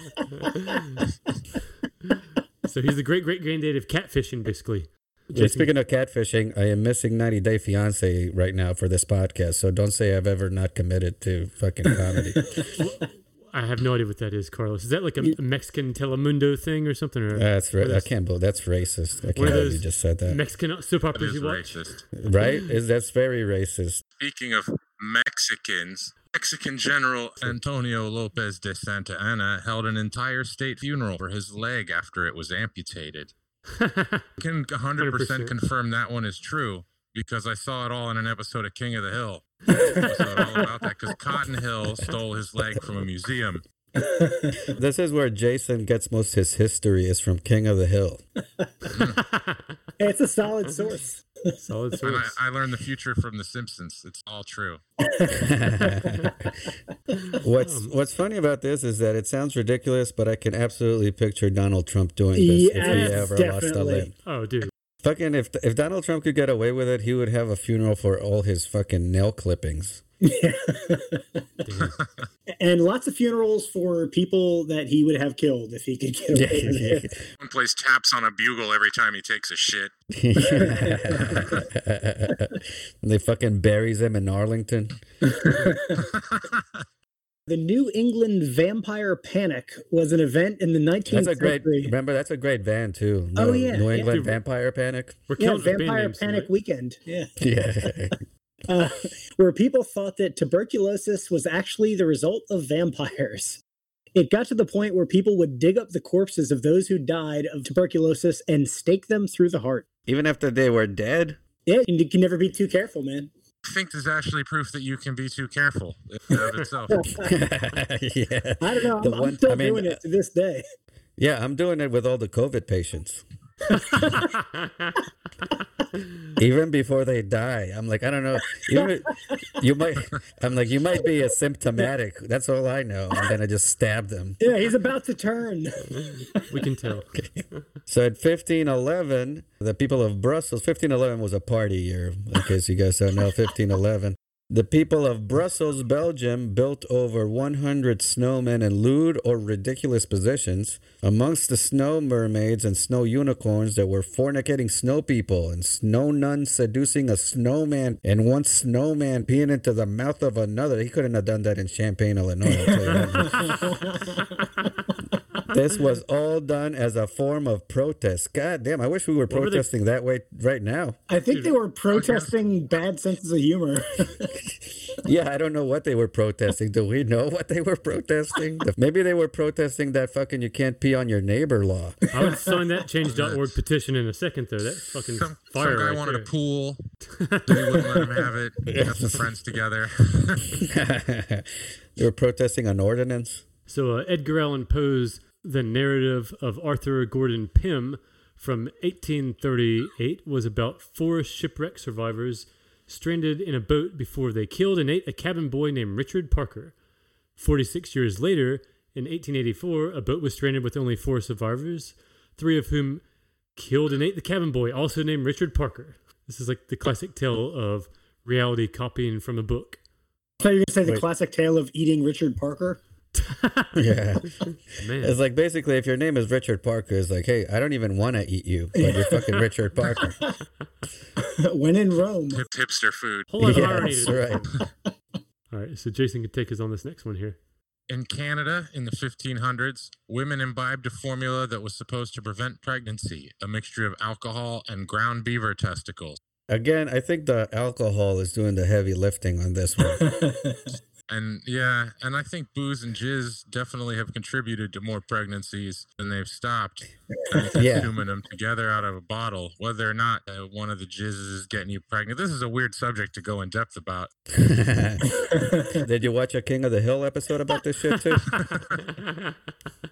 [SPEAKER 2] So he's the great great granddad of catfishing, basically.
[SPEAKER 1] Yeah, speaking of catfishing, I am missing 90 Day Fiance right now for this podcast, so don't say I've ever not committed to fucking comedy.
[SPEAKER 2] I have no idea what that is, Carlos. Is that like a, a Mexican Telemundo thing or something? Or
[SPEAKER 1] That's
[SPEAKER 2] or
[SPEAKER 1] right. I can't believe that's racist. I can't believe you just said that.
[SPEAKER 2] Mexican soap
[SPEAKER 4] That
[SPEAKER 2] operas you watch?
[SPEAKER 4] racist.
[SPEAKER 1] right? Is that's very racist.
[SPEAKER 4] Speaking of Mexicans, Mexican General Antonio Lopez de Santa Anna held an entire state funeral for his leg after it was amputated. Can 100%
[SPEAKER 2] 100%.
[SPEAKER 4] confirm that one is true because I saw it all in an episode of King of the Hill. Episode all about that because Cotton Hill stole his leg from a museum.
[SPEAKER 1] This is where Jason gets most his history is from King of the Hill.
[SPEAKER 3] Hey, it's a solid source.
[SPEAKER 2] Solid
[SPEAKER 4] And
[SPEAKER 2] source.
[SPEAKER 4] I, I learned the future from The Simpsons. It's all true.
[SPEAKER 1] what's What's funny about this is that it sounds ridiculous, but I can absolutely picture Donald Trump doing this if he ever lost a
[SPEAKER 3] definitely.
[SPEAKER 1] limb.
[SPEAKER 2] oh, dude.
[SPEAKER 1] Fucking if if Donald Trump could get away with it, he would have a funeral for all his fucking nail clippings. Yeah.
[SPEAKER 3] and lots of funerals for people that he would have killed if he could get away with it.
[SPEAKER 4] One plays taps on a bugle every time he takes a shit.
[SPEAKER 1] and they fucking buries him in Arlington.
[SPEAKER 3] The New England Vampire Panic was an event in the 19th
[SPEAKER 1] That's a great.
[SPEAKER 3] century.
[SPEAKER 1] Remember, that's a great van too.
[SPEAKER 3] Oh, yeah,
[SPEAKER 1] New. England
[SPEAKER 2] Dude,
[SPEAKER 1] Vampire Panic.
[SPEAKER 2] We're
[SPEAKER 3] Yeah,
[SPEAKER 2] killing the band
[SPEAKER 3] Vampire
[SPEAKER 2] names
[SPEAKER 3] Panic
[SPEAKER 2] tonight.
[SPEAKER 3] Weekend. Yeah.
[SPEAKER 1] Yeah.
[SPEAKER 3] Uh, where people thought that tuberculosis was actually the result of vampires. It got to the point where people would dig up the corpses of those who died of tuberculosis and stake them through the heart.
[SPEAKER 1] Even after they were dead.
[SPEAKER 3] Yeah, you can never be too careful, man.
[SPEAKER 4] I think there's actually proof that you can be too careful in of itself.
[SPEAKER 1] yeah.
[SPEAKER 3] I don't know. I'm,
[SPEAKER 1] one-
[SPEAKER 3] I'm still
[SPEAKER 1] I mean,
[SPEAKER 3] doing it to this day.
[SPEAKER 1] Yeah, I'm doing it with all the COVID patients. Even before they die, I'm like, I don't know. Even, you might, I'm like, you might be asymptomatic. That's all I know. And then I just stab them.
[SPEAKER 3] Yeah, he's about to turn.
[SPEAKER 2] we can tell. okay.
[SPEAKER 1] So at 1511, the people of Brussels, 1511 was a party year, in case you guys don't know, 1511. The people of Brussels, Belgium, built over 100 snowmen in lewd or ridiculous positions. Amongst the snow mermaids and snow unicorns, there were fornicating snow people and snow nuns seducing a snowman, and one snowman peeing into the mouth of another. He couldn't have done that in Champaign, Illinois. I'll tell you that. This was all done as a form of protest. God damn, I wish we were
[SPEAKER 2] What were
[SPEAKER 1] protesting that way right now.
[SPEAKER 3] I think they were protesting bad senses of humor.
[SPEAKER 1] Yeah, I don't know what they were protesting. Do we know what they were protesting? Maybe they were protesting that fucking you can't pee on your neighbor law.
[SPEAKER 2] I would sign that change.org petition in a second, though. That's fucking
[SPEAKER 4] Some,
[SPEAKER 2] fire.
[SPEAKER 4] some guy
[SPEAKER 2] right
[SPEAKER 4] wanted
[SPEAKER 2] there.
[SPEAKER 4] a pool. Then he wouldn't let him have it. Got some friends together.
[SPEAKER 1] they were protesting an ordinance.
[SPEAKER 2] So uh, Edgar Allan Poe's The Narrative of Arthur Gordon Pym from 1838 was about four shipwreck survivors stranded in a boat before they killed and ate a cabin boy named Richard Parker. 46 years later, in 1884, a boat was stranded with only four survivors, three of whom killed and ate the cabin boy, also named Richard Parker. This is like the classic tale of reality copying from a book.
[SPEAKER 3] I thought you were going to say the
[SPEAKER 1] Wait.
[SPEAKER 3] classic tale of eating Richard Parker.
[SPEAKER 1] Yeah.
[SPEAKER 2] Man,
[SPEAKER 1] It's like basically if your name is Richard Parker, it's like, hey, I don't even want to eat you, but you're fucking Richard Parker.
[SPEAKER 3] when in Rome.
[SPEAKER 4] Hip, hipster food.
[SPEAKER 2] whole lot
[SPEAKER 1] Yeah, that's right.
[SPEAKER 2] All right, so Jason can take us on this next one here.
[SPEAKER 4] In Canada in the 1500s, women imbibed a formula that was supposed to prevent pregnancy, a mixture of alcohol and ground beaver testicles.
[SPEAKER 1] Again, I think the alcohol is doing the heavy lifting on this one.
[SPEAKER 4] And yeah, and I think booze and jizz definitely have contributed to more pregnancies than they've stopped.
[SPEAKER 1] Yeah.
[SPEAKER 4] consuming them together out of a bottle, whether or not uh, one of the jizzes is getting you pregnant. This is a weird subject to go in depth about.
[SPEAKER 1] Did you watch a King of the Hill episode about this shit too?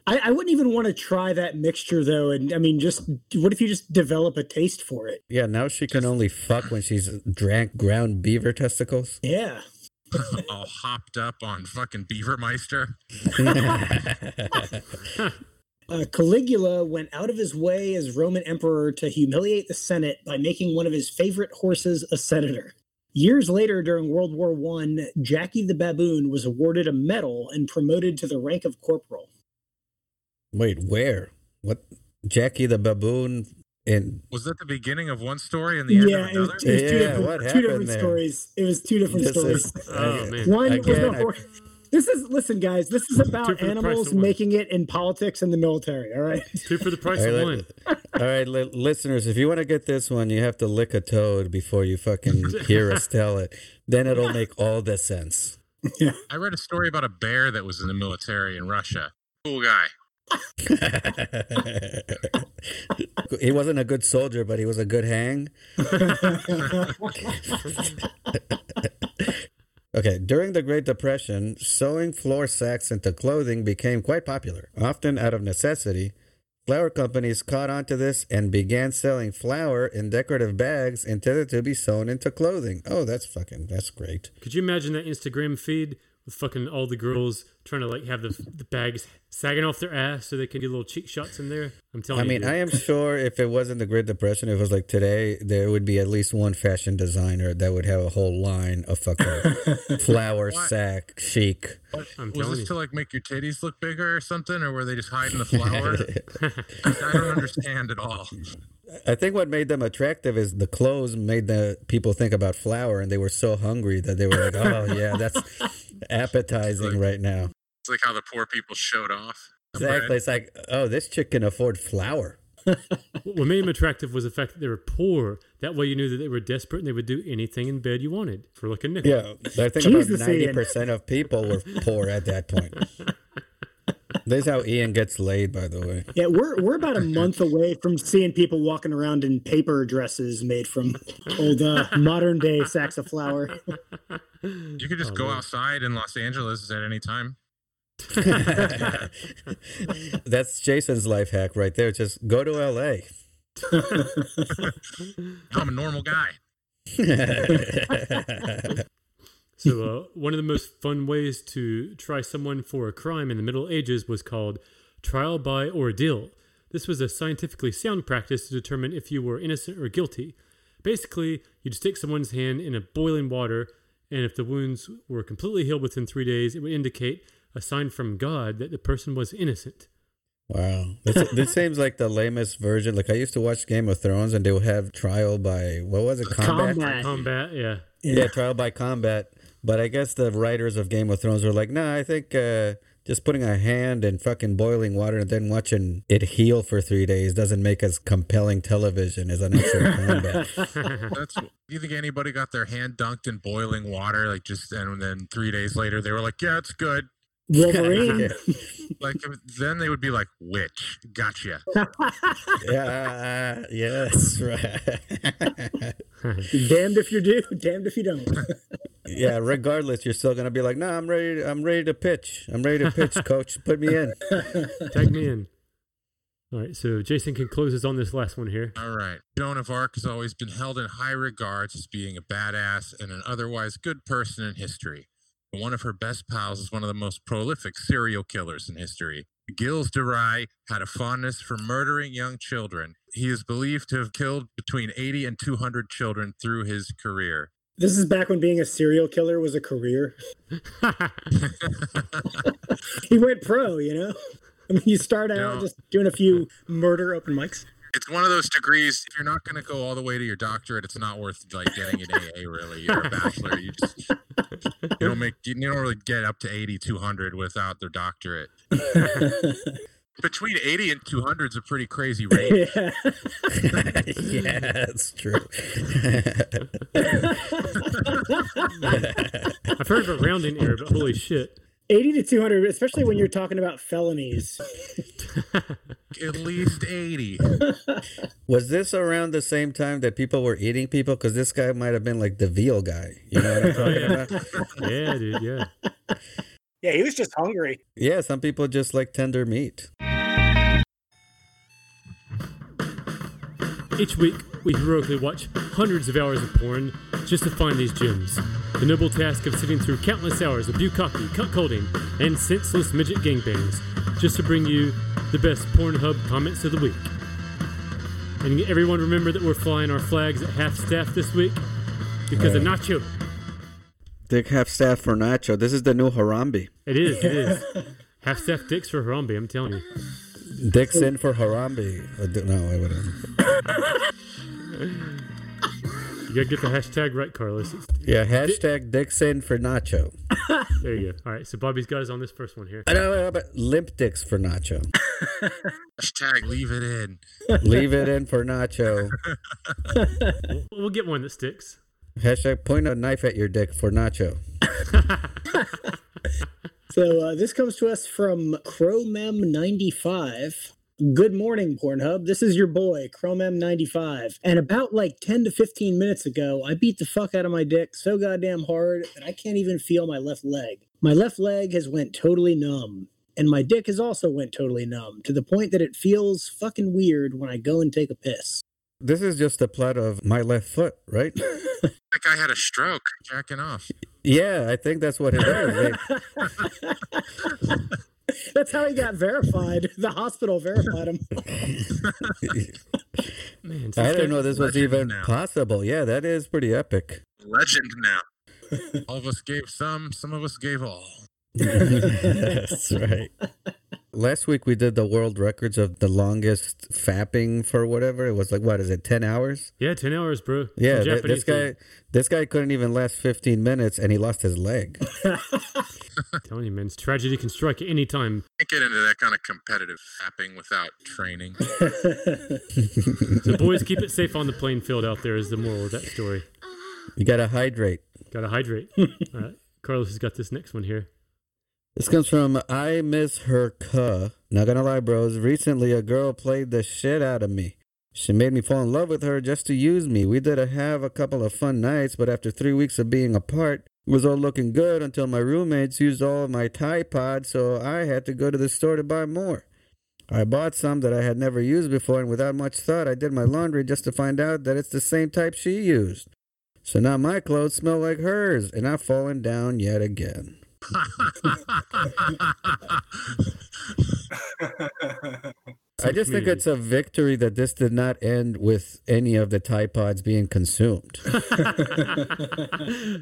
[SPEAKER 3] I, I wouldn't even want to try that mixture though. And I mean, just what if you just develop a taste for it?
[SPEAKER 1] Yeah, now she can only fuck when she's drank ground beaver testicles.
[SPEAKER 3] Yeah.
[SPEAKER 4] all hopped up on fucking Beavermeister.
[SPEAKER 3] Uh, Caligula went out of his way as Roman emperor to humiliate the Senate by making one of his favorite horses a senator. Years later, during World War I, Jackie the baboon was awarded a medal and promoted to the rank of corporal.
[SPEAKER 1] Wait, where? What? Jackie the baboon in
[SPEAKER 4] Was that the beginning of one story and the end
[SPEAKER 3] yeah,
[SPEAKER 4] of
[SPEAKER 3] it was,
[SPEAKER 4] another?
[SPEAKER 3] it was two
[SPEAKER 1] Yeah,
[SPEAKER 3] different,
[SPEAKER 1] what
[SPEAKER 3] two different
[SPEAKER 1] there?
[SPEAKER 3] stories. It was two different
[SPEAKER 1] This
[SPEAKER 3] stories.
[SPEAKER 1] is-
[SPEAKER 2] Oh, man.
[SPEAKER 3] One
[SPEAKER 1] Again,
[SPEAKER 3] was
[SPEAKER 1] I-
[SPEAKER 3] This is listen, guys. This is about
[SPEAKER 2] for the price
[SPEAKER 3] animals making it in politics and the military. All right.
[SPEAKER 2] Two for the price
[SPEAKER 1] All
[SPEAKER 2] of
[SPEAKER 1] right,
[SPEAKER 2] one.
[SPEAKER 1] All right, li- listeners, if you want to get this one, you have to lick a toad before you fucking hear us tell it. Then it'll make all the sense.
[SPEAKER 4] I read a story about a bear that was in the military in Russia. Cool guy.
[SPEAKER 1] he wasn't a good soldier, but he was a good hang. Okay, during the Great Depression, sewing flour sacks into clothing became quite popular. Often out of necessity, flour companies caught onto this and began selling flour in decorative bags intended to be sewn into clothing. Oh, that's fucking that's great.
[SPEAKER 2] Could you imagine that Instagram feed with fucking all the girls trying to like have the, the bags sagging off their ass so they can get little cheek shots in there? I'm telling
[SPEAKER 1] I
[SPEAKER 2] you.
[SPEAKER 1] mean,
[SPEAKER 2] dude.
[SPEAKER 1] I am sure if it wasn't the Great Depression, if it was like today, there would be at least one fashion designer that would have a whole line of fucking flour
[SPEAKER 4] Why?
[SPEAKER 1] sack chic.
[SPEAKER 2] I'm
[SPEAKER 4] was
[SPEAKER 2] telling
[SPEAKER 4] this
[SPEAKER 2] you.
[SPEAKER 4] to like make your titties look bigger or something, or were they just hiding the flour? I don't understand at all.
[SPEAKER 1] I think what made them attractive is the clothes made the people think about flour, and they were so hungry that they were like, "Oh yeah, that's appetizing right now."
[SPEAKER 4] It's like how the poor people showed off. the bread.
[SPEAKER 1] Exactly. It's like, "Oh, this chick can afford flour."
[SPEAKER 2] What made him attractive was the fact that they were poor. That way you knew that they were desperate and they would do anything in bed you wanted for like a nickel.
[SPEAKER 1] Yeah, I think
[SPEAKER 3] Jesus,
[SPEAKER 1] about ninety
[SPEAKER 3] Ian.
[SPEAKER 1] percent of people were poor at that point. this is how Ian gets laid, by the way.
[SPEAKER 3] Yeah, we're we're about a month away from seeing people walking around in paper dresses made from old uh, modern day sacks of flour.
[SPEAKER 4] You could just
[SPEAKER 2] Oh,
[SPEAKER 4] go
[SPEAKER 2] man.
[SPEAKER 4] outside in Los Angeles at any time.
[SPEAKER 1] That's Jason's life hack right there. Just go to LA.
[SPEAKER 4] I'm a normal guy.
[SPEAKER 2] So, uh, one of the most fun ways to try someone for a crime in the Middle Ages was called trial by ordeal. This was a scientifically sound practice to determine if you were innocent or guilty. Basically, you'd stick someone's hand in a boiling water, and if the wounds were completely healed within three days, it would indicate a sign from God that the person was innocent.
[SPEAKER 1] Wow, this, this seems like the lamest version. Like I used to watch Game of Thrones, and they would have trial by what was it? Combat.
[SPEAKER 3] Combat.
[SPEAKER 2] Combat, yeah.
[SPEAKER 1] Yeah, trial by combat. But I guess the writers of Game of Thrones were like, nah, I think uh, just putting a hand in fucking boiling water and then watching it heal for three days doesn't make as compelling television as an actual combat.
[SPEAKER 4] That's. Do you think anybody got their hand dunked in boiling water, like just, and then three days later they were like, "Yeah, it's good."
[SPEAKER 3] Wolverine.
[SPEAKER 4] Like then they would be like, "Witch, gotcha."
[SPEAKER 1] yeah, yes, right.
[SPEAKER 3] damned if you do, damned if you don't.
[SPEAKER 1] Yeah, regardless, you're still gonna be like, nah, I'm ready. I'm ready to pitch. I'm ready to pitch, coach. Put me in.
[SPEAKER 2] Tag me in. All right, so Jason can close us on this last one here.
[SPEAKER 4] All right. Joan of Arc has always been held in high regards as being a badass and an otherwise good person in history. But one of her best pals is one of the most prolific serial killers in history. Gilles de Rais had a fondness for murdering young children. He is believed to have killed between 80 and 200 children through his career.
[SPEAKER 3] This is back when being a serial killer was a career. He went pro, you know. I mean, you start out
[SPEAKER 4] No.
[SPEAKER 3] just doing a few murder open mics.
[SPEAKER 4] It's one of those degrees. If you're not going to go all the way to your doctorate, it's not worth like getting an AA. Really, you're a bachelor. You just you don't make you don't really get up to eighty two hundred without their doctorate. Between 80 and 200 is a pretty crazy range.
[SPEAKER 3] yeah.
[SPEAKER 1] yeah, that's true.
[SPEAKER 2] I've heard of a rounding error, but holy shit.
[SPEAKER 3] 80 to 200, especially when you're talking about felonies.
[SPEAKER 4] At least 80.
[SPEAKER 1] Was this around the same time that people were eating people? Because this guy might have been like the veal guy. You know what I'm talking
[SPEAKER 2] yeah.
[SPEAKER 1] about?
[SPEAKER 2] Yeah, dude, yeah.
[SPEAKER 3] Yeah, he was just hungry.
[SPEAKER 1] Yeah, some people just like tender meat.
[SPEAKER 2] Each week, we heroically watch hundreds of hours of porn just to find these gems. The noble task of sitting through countless hours of bukkake, cuckolding, and senseless midget gangbangs just to bring you the best Pornhub comments of the week. And everyone remember that we're flying our flags at half staff this week because of Nacho.
[SPEAKER 1] Dick half staff for Nacho. This is the new Harambe.
[SPEAKER 2] It is, it is. half staff dicks for Harambe, I'm telling you.
[SPEAKER 1] Dick's in for Harambe. Uh, d- No, I wouldn't.
[SPEAKER 2] You gotta get the hashtag right, Carlos. It's-
[SPEAKER 1] Yeah, hashtag Dick's in for Nacho.
[SPEAKER 2] there you go. All right, so Bobby's got us on this first one here.
[SPEAKER 1] I know, but limp dicks for Nacho.
[SPEAKER 4] Hashtag leave it in.
[SPEAKER 1] Leave it in for Nacho.
[SPEAKER 2] We'll, we'll get one that sticks.
[SPEAKER 1] Hashtag point a knife at your dick for Nacho.
[SPEAKER 3] So uh, this comes to us from Chromem95. Good morning, Pornhub. This is your boy, Chromem95. And about like 10 to 15 minutes ago, I beat the fuck out of my dick so goddamn hard that I can't even feel my left leg. My left leg has went totally numb. and my dick has also went totally numb to the point that it feels fucking weird when I go and take a piss.
[SPEAKER 1] This is just the plot of my left foot, right?
[SPEAKER 4] like I had a stroke jacking off.
[SPEAKER 1] yeah, I think that's what it is. They-
[SPEAKER 3] That's how he got verified. The hospital verified him.
[SPEAKER 2] Man,
[SPEAKER 1] I didn't know this was even
[SPEAKER 4] now.
[SPEAKER 1] possible. Yeah, that is pretty epic.
[SPEAKER 4] Legend now. All of us gave some, some of us gave all.
[SPEAKER 1] That's right. Last week we did the world records of the longest fapping for whatever. It was like what is it, ten hours?
[SPEAKER 2] Yeah, ten hours, bro.
[SPEAKER 1] Yeah, th- this guy this guy couldn't even last fifteen minutes and he lost his leg.
[SPEAKER 2] food. telling you, man, it's tragedy can strike at any time.
[SPEAKER 4] Can't get into that kind of competitive fapping without training.
[SPEAKER 2] So boys, keep it safe on the playing field out there. Is the moral of that story.
[SPEAKER 1] You gotta hydrate.
[SPEAKER 2] Gotta hydrate. All right, Carlos has got this next one here.
[SPEAKER 1] This comes from I Miss Her Cuh. Not gonna lie, bros. Recently, a girl played the shit out of me. She made me fall in love with her just to use me. We did have a couple of fun nights, but after three weeks of being apart, it was all looking good until my roommates used all of my Tide Pods, so I had to go to the store to buy more. I bought some that I had never used before, and without much thought, I did my laundry just to find out that it's the same type she used. So now my clothes smell like hers, and I've fallen down yet again. I just think it's a victory that this did not end with any of the Tide Pods being consumed.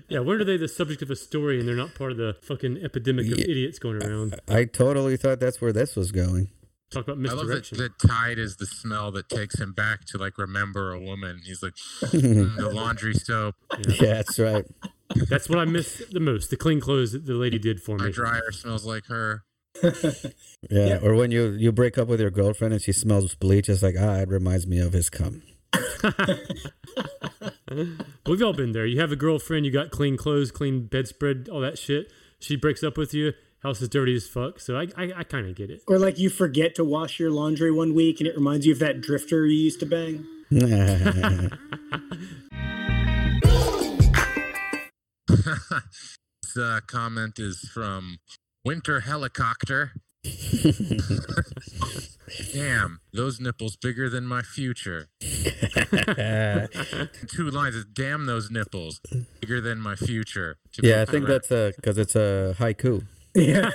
[SPEAKER 2] yeah, when are they the subject of a story and they're not part of the fucking epidemic of
[SPEAKER 1] Yeah.
[SPEAKER 2] idiots going around?
[SPEAKER 1] I totally thought that's where this was going.
[SPEAKER 2] Talk about
[SPEAKER 4] I love that,
[SPEAKER 2] misdirection.
[SPEAKER 4] that Tide is the smell that takes him back to like remember a woman. He's like "Mm, the laundry soap.
[SPEAKER 1] Yeah, that's right.
[SPEAKER 2] That's what I miss the most. The clean clothes that the lady did for me.
[SPEAKER 4] My dryer smells like her.
[SPEAKER 1] Yeah. Or when you you break up with your girlfriend and she smells bleach, it's like ah, it reminds me of his cum.
[SPEAKER 2] We've all been there. You have a girlfriend, you got clean clothes, clean bedspread, all that shit. She breaks up with you. House is dirty as fuck. So I, I, I kind of get it.
[SPEAKER 3] Or like you forget to wash your laundry one week and it reminds you of that drifter you used to bang.
[SPEAKER 4] this uh, comment is from Winter Helicopter. Damn, those nipples bigger than my future. Two lines is damn those nipples bigger than my future. To
[SPEAKER 1] yeah, I think
[SPEAKER 4] correct.
[SPEAKER 1] that's a because it's a haiku.
[SPEAKER 3] Yeah.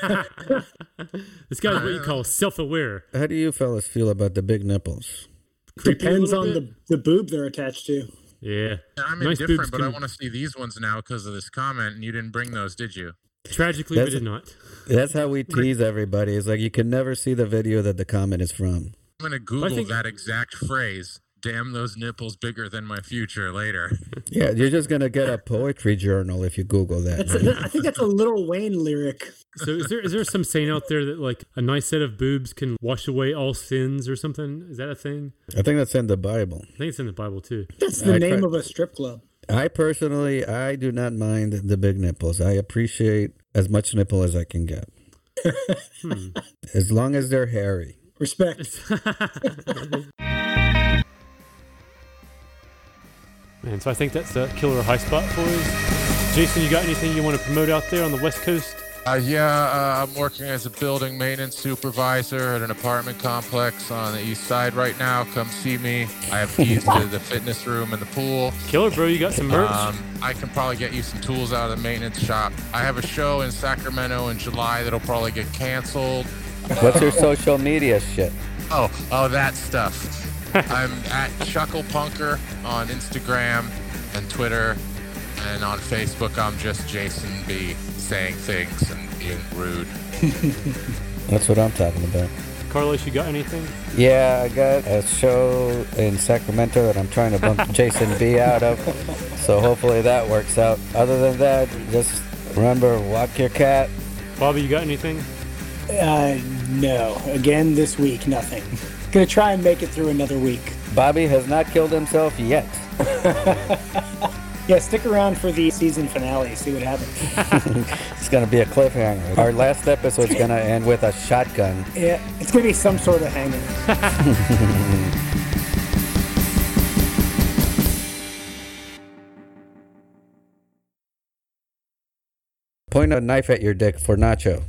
[SPEAKER 2] This guy's what you call self aware.
[SPEAKER 1] How do you fellas feel about the big nipples?
[SPEAKER 3] Depends on the, the boob they're attached to.
[SPEAKER 2] Yeah.
[SPEAKER 4] I'm
[SPEAKER 2] Nice
[SPEAKER 4] indifferent, but I want to see these ones now because of this comment, and you didn't bring those, did you?
[SPEAKER 2] Tragically,
[SPEAKER 1] That's-
[SPEAKER 2] we did not.
[SPEAKER 1] That's how we tease everybody. It's like you can never see the video that the comment is from.
[SPEAKER 4] I'm gonna Google
[SPEAKER 2] think-
[SPEAKER 4] that exact phrase. Damn those nipples bigger than my future later.
[SPEAKER 1] Yeah, you're just gonna get a poetry journal if you Google that.
[SPEAKER 3] I think that's a Lil Wayne lyric.
[SPEAKER 2] So is there is there some saying out there that like a nice set of boobs can wash away all sins or something? Is that a thing?
[SPEAKER 1] I think that's in the Bible.
[SPEAKER 2] I think it's in the Bible too.
[SPEAKER 3] That's the
[SPEAKER 1] I
[SPEAKER 3] name
[SPEAKER 1] try-
[SPEAKER 3] of a strip club.
[SPEAKER 1] I personally, I do not mind the big nipples. I appreciate as much nipple as I can get,
[SPEAKER 2] Hmm.
[SPEAKER 1] as long as they're hairy.
[SPEAKER 3] Respect.
[SPEAKER 2] Man, so I think that's a killer high spot for us. Jason, you got anything you want to promote out there on the West Coast?
[SPEAKER 4] Uh, yeah, uh, I'm working as a building maintenance supervisor at an apartment complex on the east side right now. Come see me. I have keys to the fitness room and the pool.
[SPEAKER 2] Killer, bro, you got some merch?
[SPEAKER 4] Um, I can probably get you some tools out of the maintenance shop. I have a show in Sacramento in July that'll probably get canceled.
[SPEAKER 1] What's your social media shit?
[SPEAKER 4] Oh, oh, that stuff. I'm at Chuckle Punker on Instagram and Twitter, and on Facebook I'm just Jason B saying things and being rude.
[SPEAKER 1] That's what I'm talking about.
[SPEAKER 2] Carlos, you got anything?
[SPEAKER 1] Yeah, I got a show in Sacramento that I'm trying to bump Jason B out of. So hopefully that works out. Other than that, just remember walk your cat.
[SPEAKER 2] Bobby, you got anything?
[SPEAKER 3] Uh, no. Again, this week, nothing. Gonna try and make it through another week.
[SPEAKER 1] Bobby has not killed himself yet.
[SPEAKER 3] Yeah, stick around for the season finale. See what happens.
[SPEAKER 1] It's gonna be a cliffhanger. Our last episode's gonna end with a shotgun.
[SPEAKER 3] Yeah, it's gonna be some sort of hanger.
[SPEAKER 1] Point a knife at your dick for Nacho.